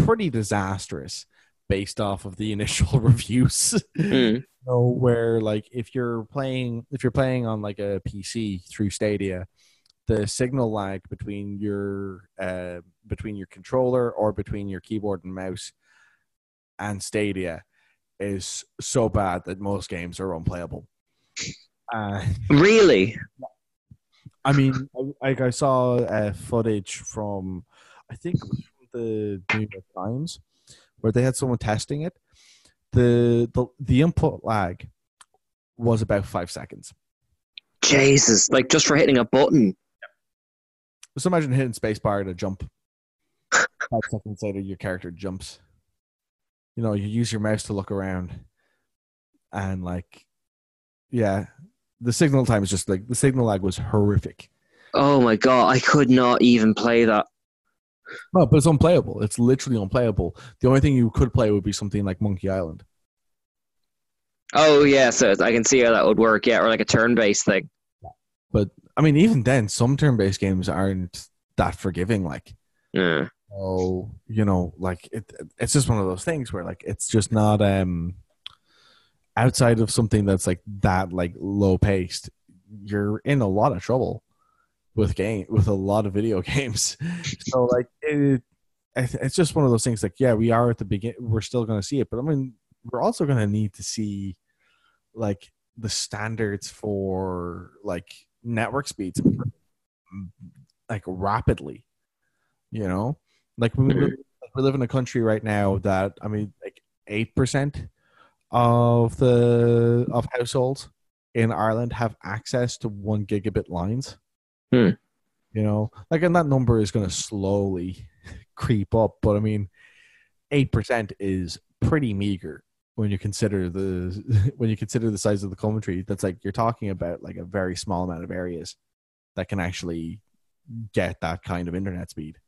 pretty disastrous based off of the initial <laughs> reviews. Mm. know, where like if you're playing if you're playing on like a PC through Stadia, the signal lag between your uh, between your controller or between your keyboard and mouse and Stadia is so bad that most games are unplayable. Uh, Really? I mean, like I saw uh, footage from, I think from the New York Times, where they had someone testing it. The the the input lag was about five seconds. Jesus. Like, just for hitting a button. Just imagine hitting spacebar to jump. Five seconds later, your character jumps. You know, you use your mouse to look around, and like, yeah, the signal time is just like the signal lag was horrific. Oh my god, I could not even play that. No, but it's unplayable. It's literally unplayable. The only thing you could play would be something like Monkey Island. Oh, yeah, so I can see how that would work. Yeah, or like a turn based thing. But I mean, even then, some turn-based games aren't that forgiving. Like, Yeah. oh, you know, like it, it's just one of those things where like it's just not um outside of something that's like that like low paced. You're in a lot of trouble with game with a lot of video <laughs> games. so like it, it- it's just one of those things. Like, yeah, we are at the begin. We're still going to see it, but I mean, we're also going to need to see like the standards for like network speeds like rapidly you know like we, live, we live in a country right now that i mean like 8% of the of households in ireland have access to one gigabit lines Hmm. you know like and that number is going to slowly <laughs> creep up but i mean 8% is pretty meager when you consider the <laughs> when you consider the size of the country that's like you're talking about like a very small amount of areas that can actually get that kind of internet speed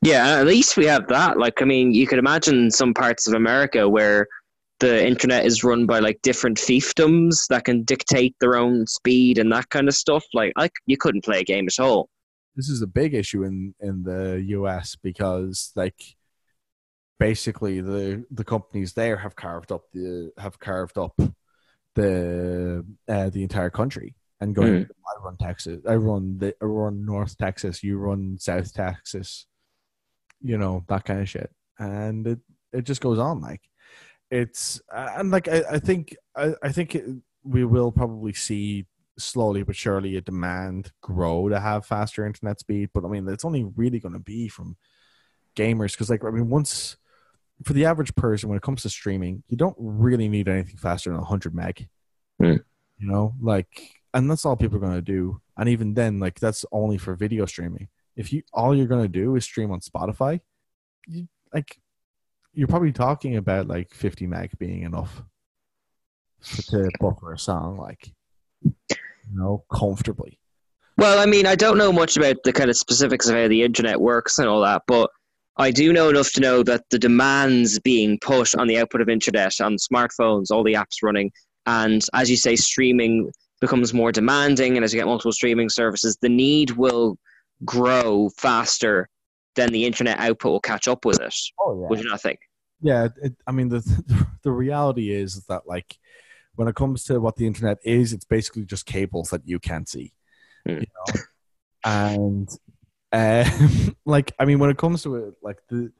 Yeah, at least we have that. Like, I mean, you could imagine some parts of America where the internet is run by like different fiefdoms that can dictate their own speed and that kind of stuff. Like, like you couldn't play a game at all. this is a big issue in in the US because like basically the the companies there have carved up the have carved up the uh, the entire country and going Mm. I run Texas I run the I run North Texas you run South Texas you know that kind of shit and it it just goes on like it's and like I, I think I, I think it, we will probably see slowly but surely a demand grow to have faster internet speed but i mean it's only really going to be from gamers because like i mean once for the average person when it comes to streaming you don't really need anything faster than 100 meg. Hmm. you know like and that's all people are going to do. And even then like that's only for video streaming. If you all you're going to do is stream on spotify you, like you're probably talking about like 50 meg being enough for, to buffer a song like you know comfortably. Well, I mean, I don't know much about the kind of specifics of how the internet works and all that, but I do know enough to know that the demands being put on the output of internet on smartphones, all the apps running, and as you say, streaming becomes more demanding, and as you get multiple streaming services, the need will grow faster than the internet output will catch up with it. Oh yeah. Would you not think? yeah it, i mean the the reality is that like when it comes to what the internet is it's basically just cables that you can't see Hmm. you know and uh, <laughs> like i mean when it comes to it like the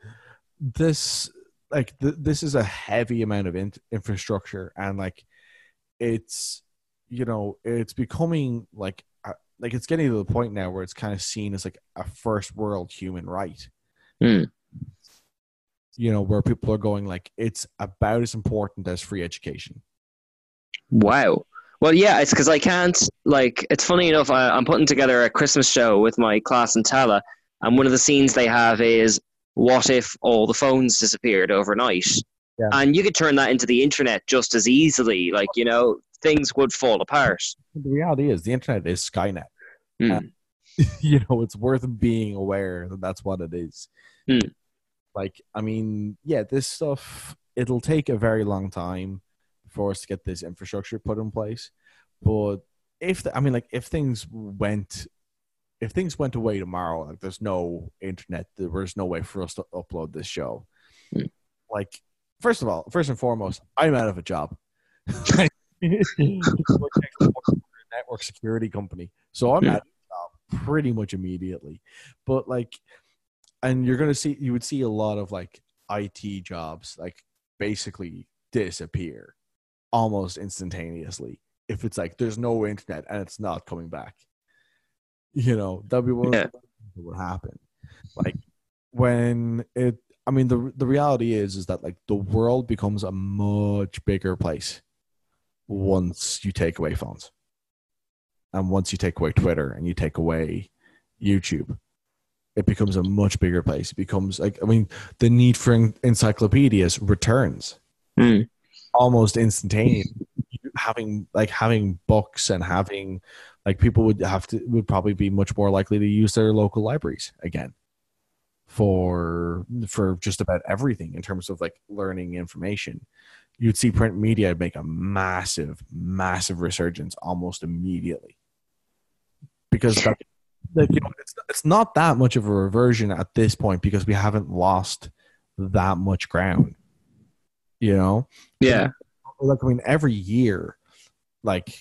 this like the, this is a heavy amount of in- infrastructure and like it's you know it's becoming like like it's getting to the point now where it's kind of seen as like a first world human right Hmm. you know, where people are going like it's about as important as free education. Wow. Well, yeah, it's because I can't. Like, it's funny enough. I, I'm putting together a Christmas show with my class in Tallaght, and one of the scenes they have is what if all the phones disappeared overnight? Yeah. And you could turn that into the internet just as easily. Like, you know, things would fall apart. The reality is the internet is Skynet. Hmm. Uh, <laughs> you know, it's worth being aware that that's what it is. Hmm. Like, I mean, yeah, this stuff it'll take a very long time for us to get this infrastructure put in place. But if the, I mean, like, if things went, if things went away tomorrow, like, there's no internet, there's no way for us to upload this show. Hmm. Like, first of all, first and foremost, I'm out of a job. <laughs> <laughs> network security company. So I'm Yeah. out of a job pretty much immediately. But like and you're gonna see you would see a lot of like IT jobs like basically disappear almost instantaneously if it's like there's no internet and it's not coming back. You know, that'd be one Yeah. of the things that would happen. Like when it I mean the the reality is is that like the world becomes a much bigger place once you take away phones. And once you take away Twitter and you take away YouTube, it becomes a much bigger place. It becomes like I mean, the need for en- encyclopedias returns Hmm. almost instantaneous. having like having books and having like people would have to would probably be much more likely to use their local libraries again for for just about everything in terms of like learning information you'd see print media make a massive massive resurgence almost immediately because that, like, you know, it's, it's not that much of a reversion at this point because we haven't lost that much ground you know Yeah. like I mean, every year, like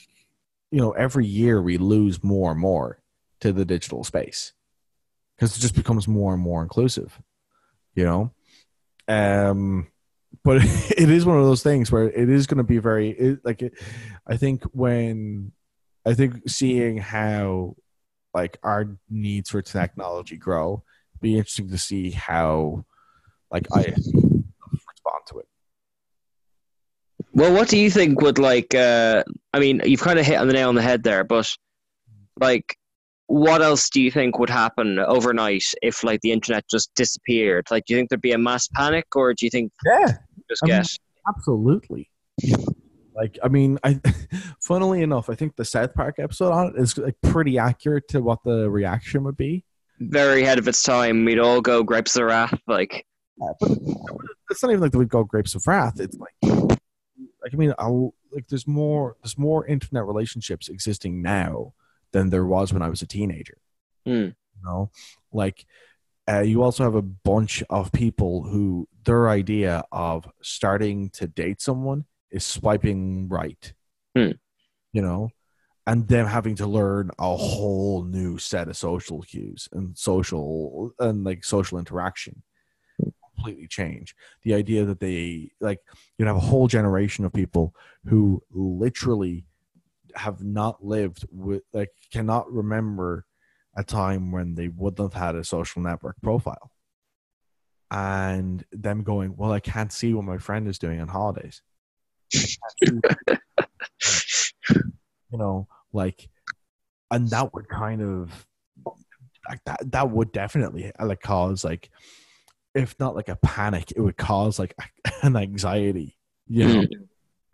you know, every year we lose more and more to the digital space because it just becomes more and more inclusive. You know, um, but <laughs> it is one of those things where it is going to be very it, like it, I think when I think seeing how like our needs for technology grow, be interesting to see how like I respond to it. Well, what do you think would like? Uh, I mean, you've kind of hit on the nail on the head there, but like, what else do you think would happen overnight if like the internet just disappeared? Like, do you think there'd be a mass panic, or do you think Yeah, just I mean, get? Absolutely. Like, I mean, I, <laughs> funnily enough, I think the South Park episode on it is like pretty accurate to what the reaction would be. very ahead of its time. We'd all go grapes of wrath. Like, It's not even like we'd go grapes of wrath. It's like, like I mean, I'll, like there's more, there's more internet relationships existing now than there was when I was a teenager. hmm, You know, like uh, you also have a bunch of people who their idea of starting to date someone is swiping right. Hmm. You know, and them having to learn a whole new set of social cues and social and like social interaction completely change the idea that they like you'd have a whole generation of people who literally have not lived with like cannot remember a time when they wouldn't have had a social network profile and them going well i can't see what my friend is doing on holidays I can't see <laughs> you know like and that would kind of like that that would definitely uh, like cause like if not like a panic it would cause like <laughs> an anxiety you know?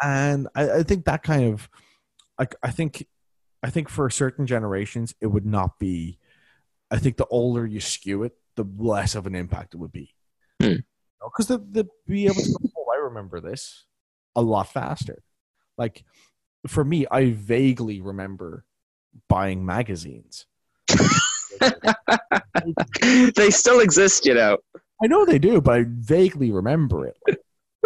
And I, I think that kind of like i think i think for certain generations it would not be i think the older you skew it the less of an impact it would be. Hmm. because the, the be able to go, oh i remember this a lot faster like for me i vaguely remember buying magazines <laughs> they still exist, you know. I know they do, but I vaguely remember it.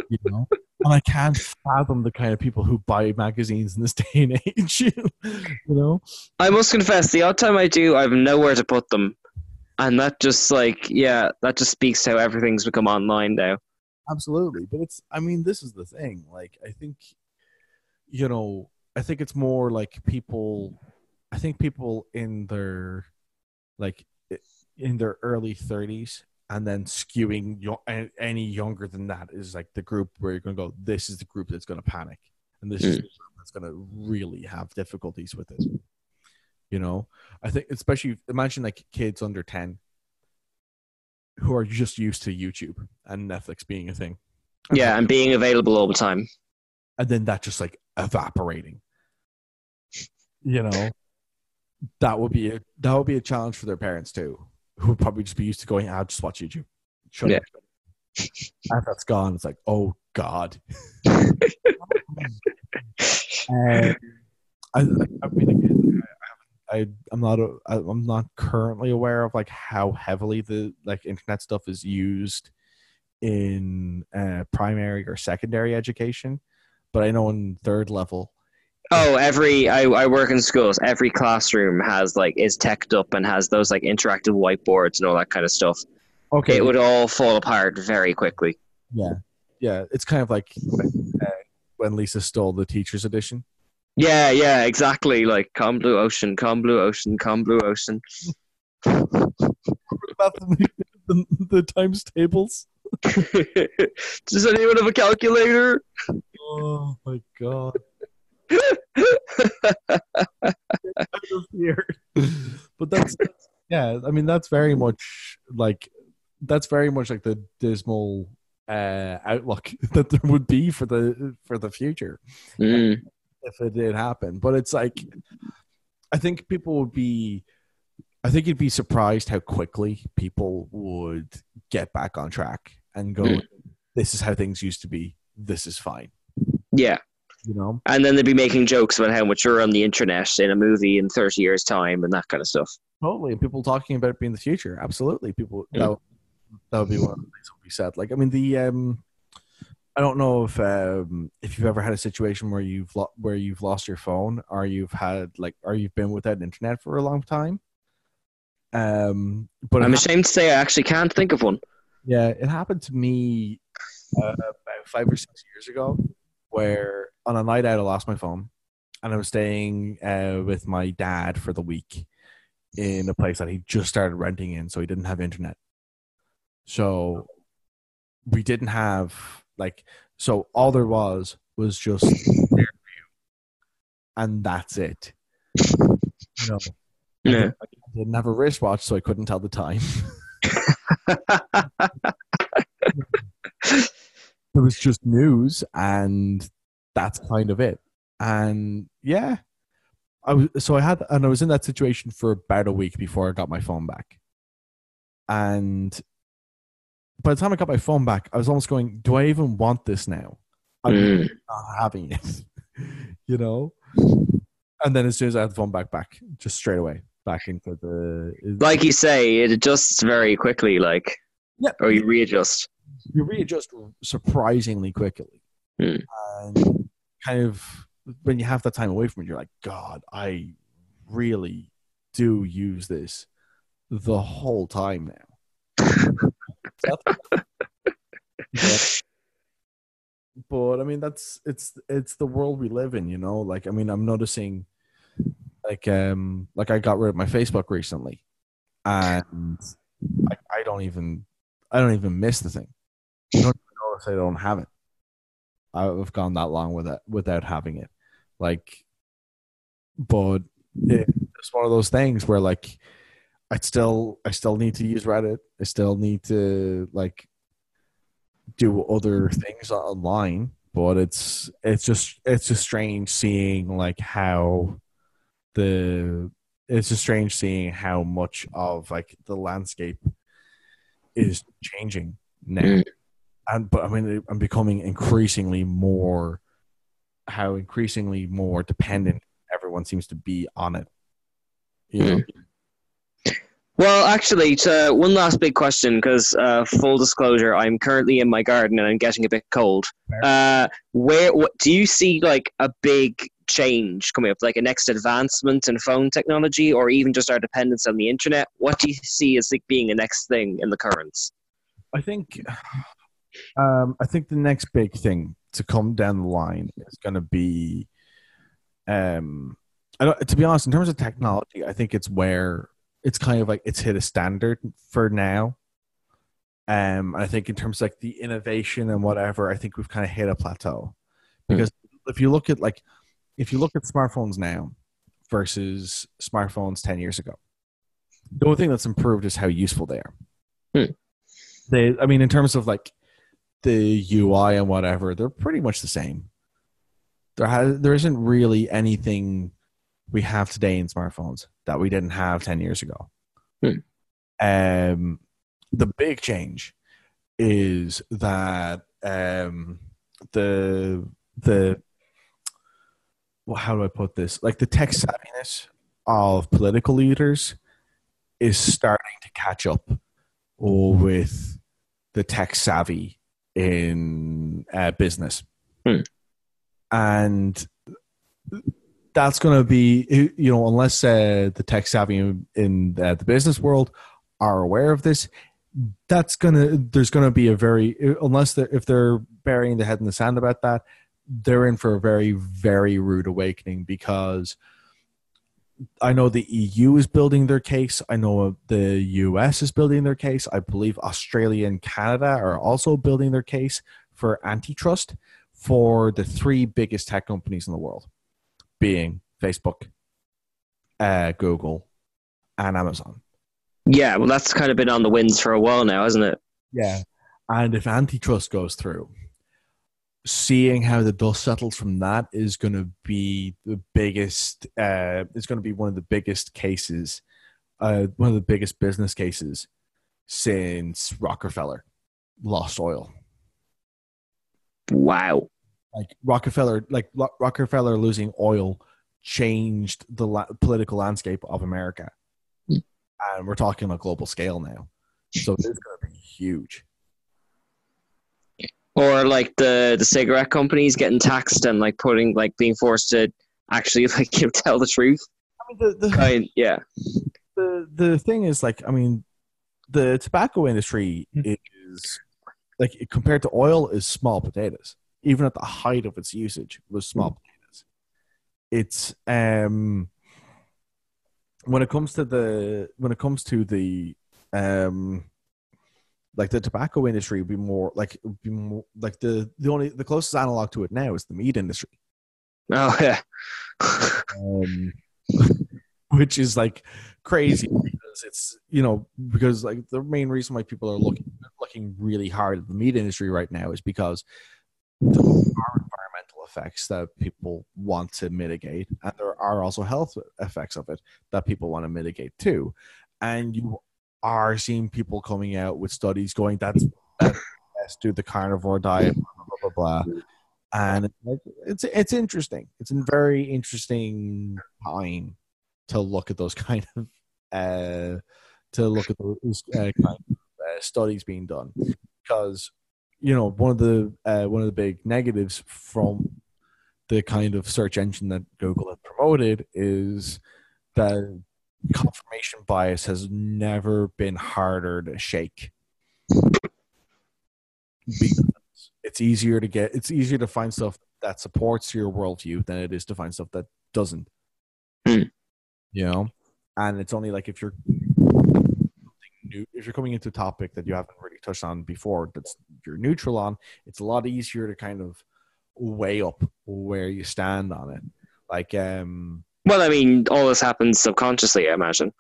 You know, and I can't fathom the kind of people who buy magazines in this <laughs> day and age. you know, I must confess, the odd time I do, I have nowhere to put them, and that just like yeah, that just speaks to how everything's become online now. Absolutely. But it's, I mean, this is the thing. Like, I think, you know, I think it's more like people. I think people in their, like, in their early thirties, and then skewing yo- any younger than that is like the group where you're going to go. This is the group that's going to panic, and this is hmm. the group that's going to really have difficulties with it. You know, I think especially imagine like kids under ten who are just used to YouTube and Netflix being a thing, Yeah, and being available all the time. and then that just like evaporating. You know, that would be a that would be a challenge for their parents too, who would probably just be used to going, "I'll just watch YouTube." Shut Yeah. up. And that's gone. It's like, oh god. <laughs> Um, I, I mean, again, I, I'm not, a, I'm not currently aware of like how heavily the like internet stuff is used in uh, primary or secondary education, but I know in third level, Oh, every I, I work in schools. Every classroom has like is teched up and has those like interactive whiteboards and all that kind of stuff. okay, It would all fall apart very quickly. yeah, yeah, it's kind of like when, uh, when Lisa stole the teachers edition. Yeah, yeah, exactly. Like calm blue ocean, calm blue ocean, calm blue ocean. About the, the, the times tables. <laughs> Does anyone have a calculator? Oh my god. Weird. <laughs> but that's yeah i mean that's very much like that's very much like the dismal uh outlook <laughs> that there would be for the for the future Mm. If it did happen but it's like i think people would be i think you'd be surprised how quickly people would get back on track and go Mm. this is how things used to be this is fine Yeah. you know And then they'd be making jokes about how much you're on the internet in a movie in 30 years' time and that kind of stuff. Totally, and people talking about it being the future. Absolutely, people Mm. that would, that would be one of the things that would be said. Like, I mean, the um, I don't know if um, if you've ever had a situation where you've lo- where you've lost your phone, or you've had like, or you've been without internet for a long time. Um, but I'm ashamed to say I actually can't think of one. yeah, it happened to me uh, about five or six years ago, where on a night out I lost my phone, and I was staying uh, with my dad for the week in a place that he just started renting in, so he didn't have internet. So we didn't have like so all there was was just and that's it. You know, Yeah. I didn't have a wristwatch, so I couldn't tell the time. <laughs> it was just news and that's kind of it and yeah i was so i had and i was in that situation for about a week before i got my phone back and by the time i got my phone back i was almost going do i even want this now i'm Mm. not having it <laughs> you know and then as soon as i had the phone back back just straight away back into the Like you say, it adjusts very quickly, like, Yeah. or you readjust. you readjust surprisingly quickly. Hmm. And kind of when you have that time away from it, you're like, God, I really do use this the whole time now. <laughs> Yeah. <laughs> But I mean, that's it's it's the world we live in, you know. Like, I mean, I'm noticing, like, um, like I got rid of my Facebook recently, and I, I don't even I don't even miss the thing. I don't if I don't have it. I've gone that long with it without having it. Like, but it, it's one of those things where like I still I still need to use Reddit. I still need to like do other things online. But it's it's just it's just strange seeing like how the it's just strange seeing how much of like the landscape is changing now Mm. and but i mean i'm becoming increasingly more how increasingly more dependent everyone seems to be on it you know Well, actually, to one last big question, because uh, full disclosure, I'm currently in my garden and I'm getting a bit cold. Uh, where what, do you see like a big change coming up, like a next advancement in phone technology, or even just our dependence on the internet? What do you see as like being the next thing in the currents? I think, um, I think the next big thing to come down the line is going to be, um, I don't, to be honest, in terms of technology, I think it's where it's kind of like it's hit a standard for now. Um, I think in terms of like the innovation and whatever, I think we've kind of hit a plateau because if you look at like if you look at smartphones now versus smartphones ten years ago, the only thing that's improved is how useful they are. Hmm. They, I mean, in terms of like the UI and whatever, they're pretty much the same. There has there isn't really anything we have today in smartphones that we didn't have 10 years ago. Hmm. Um, the big change is that um, the the well, how do I put this? Like the tech savviness of political leaders is starting to catch up with the tech savvy in uh, business, Hmm. and that's going to be you know unless uh, the tech savvy in, in uh, the business world are aware of this that's going to there's going to be a very unless they're if they're burying their head in the sand about that they're in for a very very rude awakening because I know the EU is building their case. I know the US is building their case. I believe Australia and Canada are also building their case for antitrust for the three biggest tech companies in the world being Facebook, uh, Google, and Amazon. Yeah, well, that's kind of been on the winds for a while now, hasn't it? Yeah. And if antitrust goes through, seeing how the dust settles from that is going to be the biggest, uh, it's going to be one of the biggest cases, uh, one of the biggest business cases since Rockefeller lost oil. Wow. Like Rockefeller, like Rockefeller losing oil changed the la- political landscape of America. And we're talking on a global scale now. So this is going to be huge. Or like the the cigarette companies getting taxed and like putting like being forced to actually <laughs> like you know, tell the truth. I mean, the, the, Kind, yeah. the the thing is like i mean the tobacco industry hmm. is like compared to oil is small potatoes even at the height of its usage was small potatoes. It's um when it comes to the when it comes to the um like the tobacco industry would be more like be more like the the only the closest analog to it now is the meat industry. Oh yeah. um, <laughs> which is like crazy because it's you know because like the main reason why people are looking looking really hard at the meat industry right now is because there are environmental effects that people want to mitigate and there are also health effects of it that people want to mitigate too. And you are seeing people coming out with studies going that's best do the carnivore diet blah blah blah, blah and it's it's it's interesting. It's a very interesting time to look at those <laughs> kind of uh, to look at those uh, kind of uh, studies being done. Because you know one of the uh, one of the big negatives from the kind of search engine that Google has promoted is that confirmation bias has never been harder to shake. Because it's easier to get it's easier to find stuff that supports your worldview than it is to find stuff that doesn't. Hmm. you know? And it's only like if you're new if you're coming into a topic that you haven't really touched on before that's you're neutral on it's a lot easier to kind of weigh up where you stand on it like um Well, I mean, all this happens subconsciously, I imagine.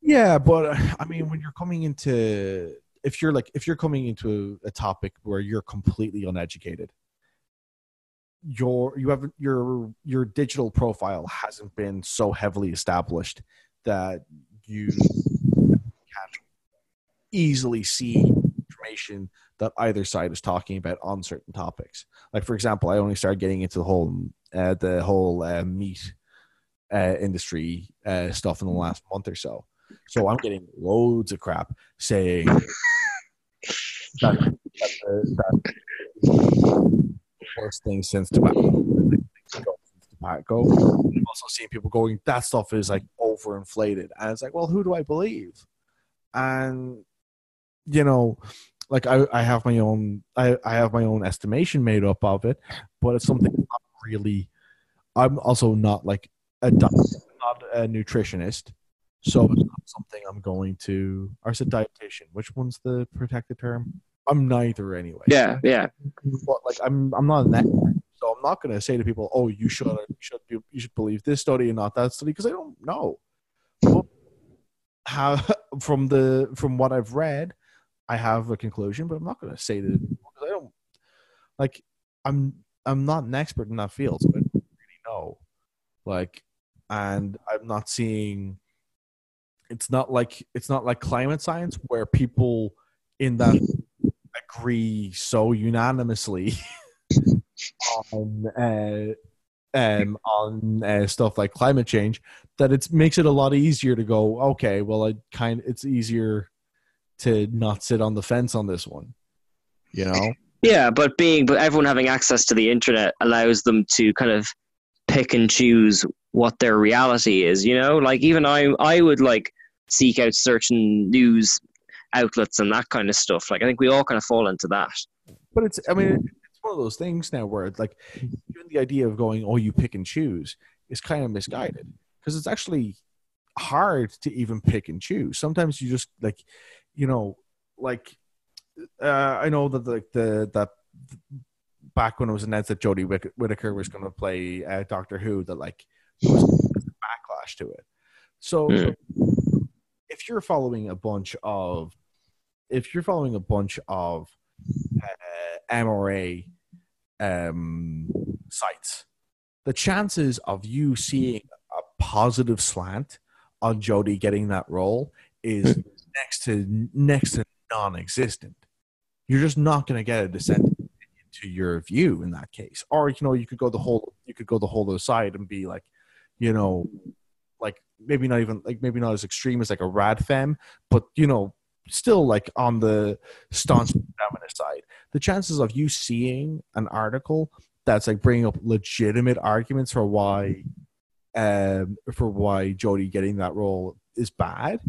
Yeah, but uh, I mean, when you're coming into, if you're like, if you're coming into a, a topic where you're completely uneducated, your you have your your digital profile hasn't been so heavily established that you easily see information that either side is talking about on certain topics. Like for example, I only started getting into the whole uh, the whole uh, meat uh, industry uh, stuff in the last month or so. So I'm getting loads of crap saying that, that, the, that worst thing since tobacco. Since tobacco. I'm also seeing people going, that stuff is like overinflated. And it's like, well, who do I believe? And you know, like I, I have my own I, I have my own estimation made up of it, but it's something I'm really I'm also not like a not a nutritionist. So it's not something I'm going to or is it dietitian? Which one's the protected term? I'm neither anyway. Yeah, yeah. But like I'm I'm not an expert. So I'm not gonna say to people, Oh, you should you should you should believe this study and not that study because I don't know. But how <laughs> from the from what I've read, I have a conclusion, but I'm not going to say that because I don't like. I'm I'm not an expert in that field, so I don't really know. Like, and I'm not seeing. It's not like it's not like climate science where people in that agree so unanimously <laughs> on uh, um, on uh, stuff like climate change that it makes it a lot easier to go. Okay, well, I kind it's easier to not sit on the fence on this one. You know? Yeah, but being but everyone having access to the internet allows them to kind of pick and choose what their reality is, you know? Like even I I would like seek out certain news outlets and that kind of stuff. Like I think we all kind of fall into that. But it's I mean it's one of those things now where it's like even the idea of going, oh, you pick and choose is kind of misguided because it's actually hard to even pick and choose. Sometimes you just like you know, like uh, I know that like the that back when it was announced that Jodie Whitt- Whittaker was going to play uh, Doctor Who, that like there was backlash to it. So Mm. if you're following a bunch of if you're following a bunch of uh, MRA um, sites, the chances of you seeing a positive slant on Jodie getting that role is next to next to non-existent. You're just not going to get a dissenting to your view in that case. Or you know, you could go the whole you could go the whole other side and be like, you know, like maybe not even like maybe not as extreme as like a rad femme, but you know, still like on the staunch feminist side. The chances of you seeing an article that's like bringing up legitimate arguments for why um for why Jodie getting that role is bad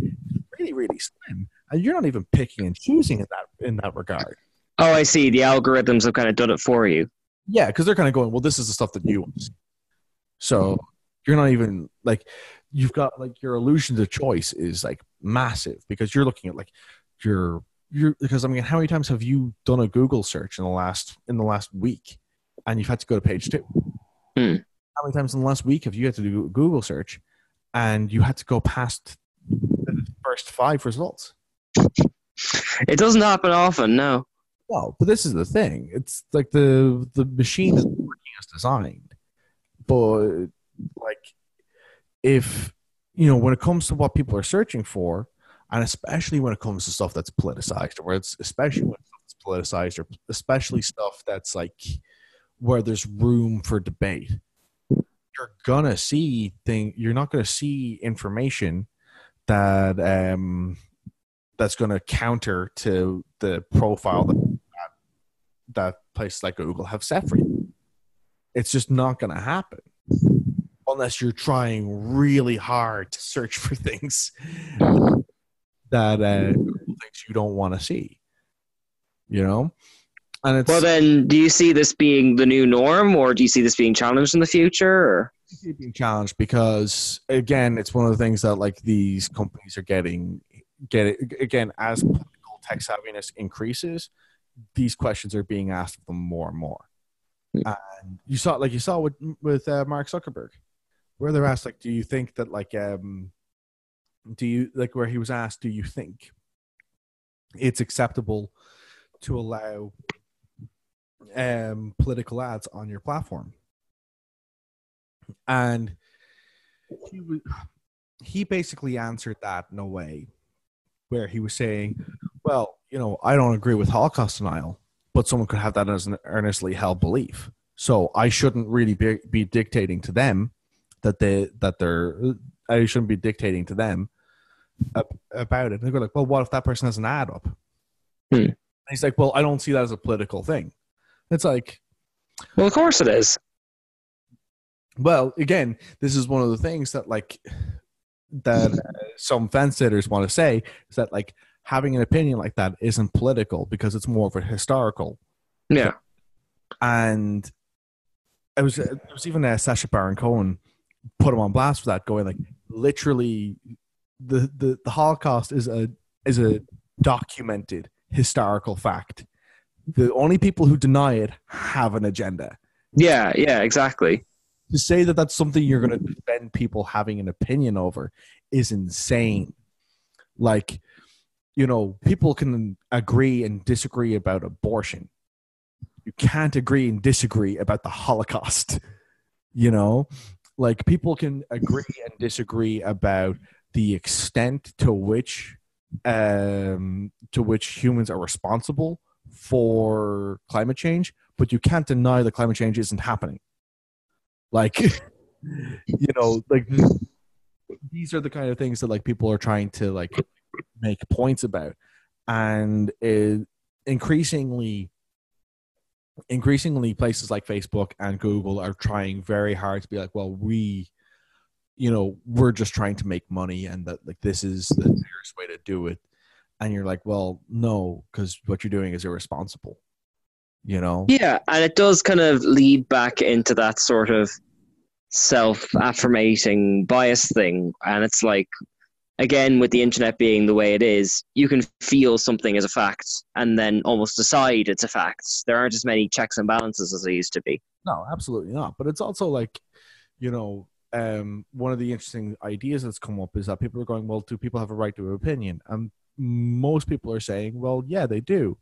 really really slim and you're not even picking and choosing in that in that regard Oh, I see. The algorithms have kind of done it for you. yeah because they're kind of going well this is the stuff that you want so you're not even like you've got like your illusion to choice is like massive because you're looking at like your you're because i mean how many times have you done a google search in the last in the last week and you've had to go to page two Hmm. how many times in the last week have you had to do a google search and you had to go past first five results. It doesn't happen often, no. well but this is the thing. It's like the the machine is working as designed. But like if you know when it comes to what people are searching for and especially when it comes to stuff that's politicized or it's especially when it's politicized or especially stuff that's like where there's room for debate you're gonna see thing you're not gonna see information that um that's gonna counter to the profile that that places like google have set for you it's just not gonna happen unless you're trying really hard to search for things that uh, thinks you don't want to see. You know, and it's Well, then, do you see this being the new norm, or do you see this being challenged in the future? Or being challenged because again, it's one of the things that like these companies are getting get it again as political tech savviness increases. These questions are being asked of them more and more. And you saw, like you saw with with uh, Mark Zuckerberg, where they're asked, like, do you think that, like, um, do you like where he was asked, do you think it's acceptable to allow um political ads on your platform? And he was, he basically answered that in a way where he was saying, "Well, you know, I don't agree with Holocaust denial, but someone could have that as an earnestly held belief. So I shouldn't really be, be dictating to them that they that they're I shouldn't be dictating to them about it. And they go like, "Well, what if that person has an ad up?" Hmm. And he's like, "Well, I don't see that as a political thing." It's like, Well, of course it is. Well, again, this is one of the things that like that uh, some fence sitters want to say is that like having an opinion like that isn't political because it's more of a historical. Yeah. And it was it was even uh, Sacha Baron Cohen put him on blast for that, going like literally the the, the Holocaust is a is a documented historical fact. The only people who deny it have an agenda. Yeah, yeah, exactly. To say that that's something you're going to defend people having an opinion over is insane. Like, you know, people can agree and disagree about abortion. You can't agree and disagree about the Holocaust. <laughs> You know, like people can agree and disagree about the extent to which um, to which humans are responsible for climate change, but you can't deny that climate change isn't happening. Like, <laughs> you know, like <laughs> these are the kind of things that like people are trying to like make points about, and it, increasingly, increasingly, places like Facebook and Google are trying very hard to be like, well, we you know we're just trying to make money and that like this is the fairest way to do it. And you're like well no because what you're doing is irresponsible you know Yeah, and it does kind of lead back into that sort of self affirmating bias thing. And it's like, again, with the internet being the way it is, you can feel something as a fact and then almost decide it's a fact. There aren't as many checks and balances as there used to be. no absolutely not but it's also like you know um one of the interesting ideas that's come up is that people are going well do people have a right to an opinion and most people are saying well yeah they do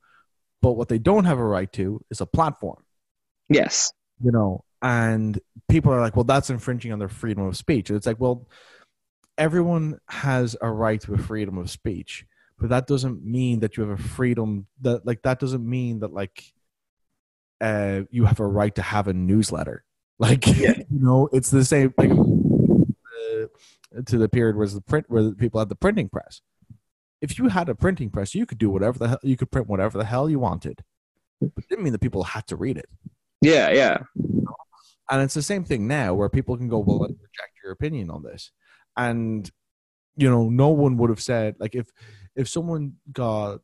but what they don't have a right to is a platform Yes. you know and people are like well that's infringing on their freedom of speech. And it's like well everyone has a right to a freedom of speech but that doesn't mean that you have a freedom that like that doesn't mean that like uh you have a right to have a newsletter. <laughs> Like you know it's the same like uh, to the period where the print where the people had the printing press if you had a printing press you could do whatever the hell you could print whatever the hell you wanted but it didn't mean that people had to read it Yeah, yeah. and it's the same thing now where people can go, well, let's reject your opinion on this. And, you know, no one would have said, like, if, if someone got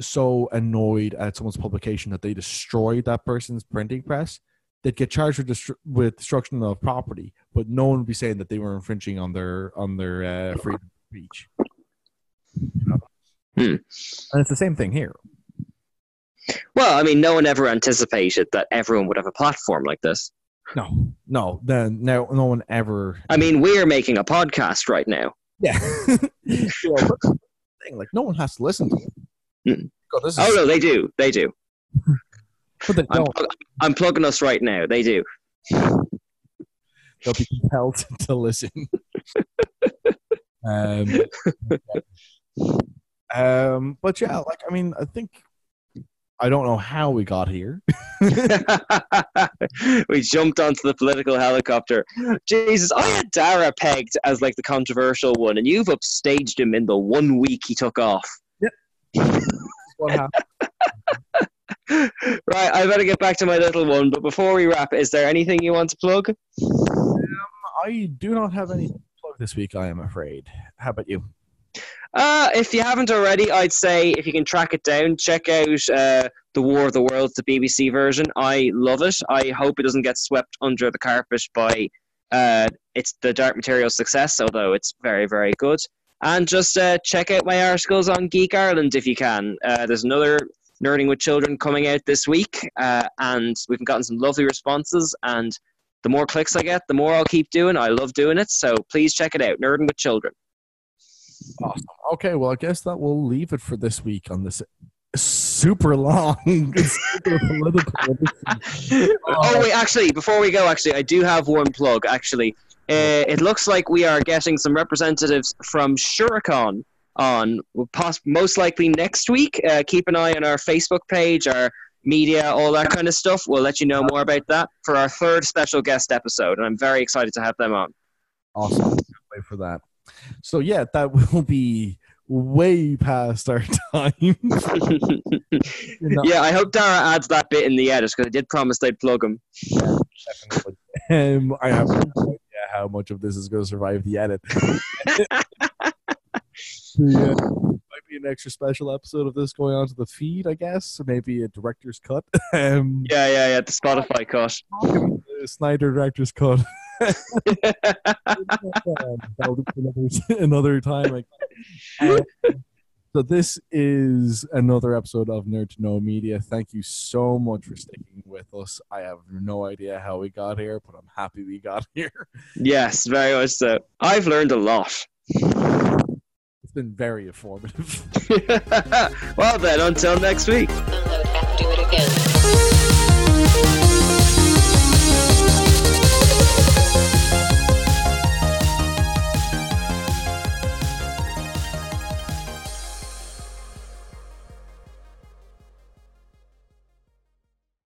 so annoyed at someone's publication that they destroyed that person's printing press, they'd get charged with, destru- with destruction of property, but no one would be saying that they were infringing on their, on their uh, freedom of speech. You know? Hmm. And it's the same thing here. Well, I mean, no one ever anticipated that everyone would have a platform like this. No, no, then no, no one ever I mean, we're making a podcast right now. Yeah. <laughs> you know, but thing, like no one has to listen to it. God, this is, Oh, no, they do. They do. <laughs> but they I'm, plug- I'm plugging us right now. They do. They'll be compelled <laughs> to listen. um, um, but yeah, like I mean, I think I don't know how we got here. <laughs> <laughs> we jumped onto the political helicopter. Jesus, I had Dara pegged as like the controversial one, and you've upstaged him in the one week he took off. <laughs> what happened? Right, I better get back to my little one. But before we wrap, is there anything you want to plug? I do not have any plug this week. I am afraid. How about you? Uh, if you haven't already, I'd say if you can track it down, check out uh, The War of the Worlds, the BBC version. I love it. I hope it doesn't get swept under the carpet by uh, it's the Dark Material success, although it's very, very good. And just uh, check out my articles on Geek Ireland if you can. Uh, there's another Nerding with Children coming out this week, uh, and we've gotten some lovely responses. And the more clicks I get, the more I'll keep doing. I love doing it, so please check it out. Nerding with Children. Awesome. Okay, well, I guess that will leave it for this week on this super long, <laughs> super political. oh wait, actually, before we go, actually, I do have one plug. Actually, uh, it looks like we are getting some representatives from Shuricon on, poss- most likely next week. Uh, keep an eye on our Facebook page, our media, all that kind of stuff. We'll let you know more about that for our third special guest episode, and I'm very excited to have them on. Awesome. Wait for that. So yeah, that <laughs> will be way past our time. <laughs> yeah, I hope Dara adds that bit in the edit because I did promise they'd plug him. um, I have no idea how much of this is going to survive the edit. <laughs> yeah, might be an extra special episode of this going onto the feed, I guess. Maybe a director's cut. um, Yeah, yeah, yeah. The Spotify cut. the Snyder director's cut. That'll be another, another time. I guess. Uh, so this is another episode of Nerd to Know Media. Thank you so much for sticking with us. I have no idea how we got here, but I'm happy we got <laughs> here. Yes, very much so. I've learned a lot. It's been very informative. <laughs> <laughs> well then, until next week.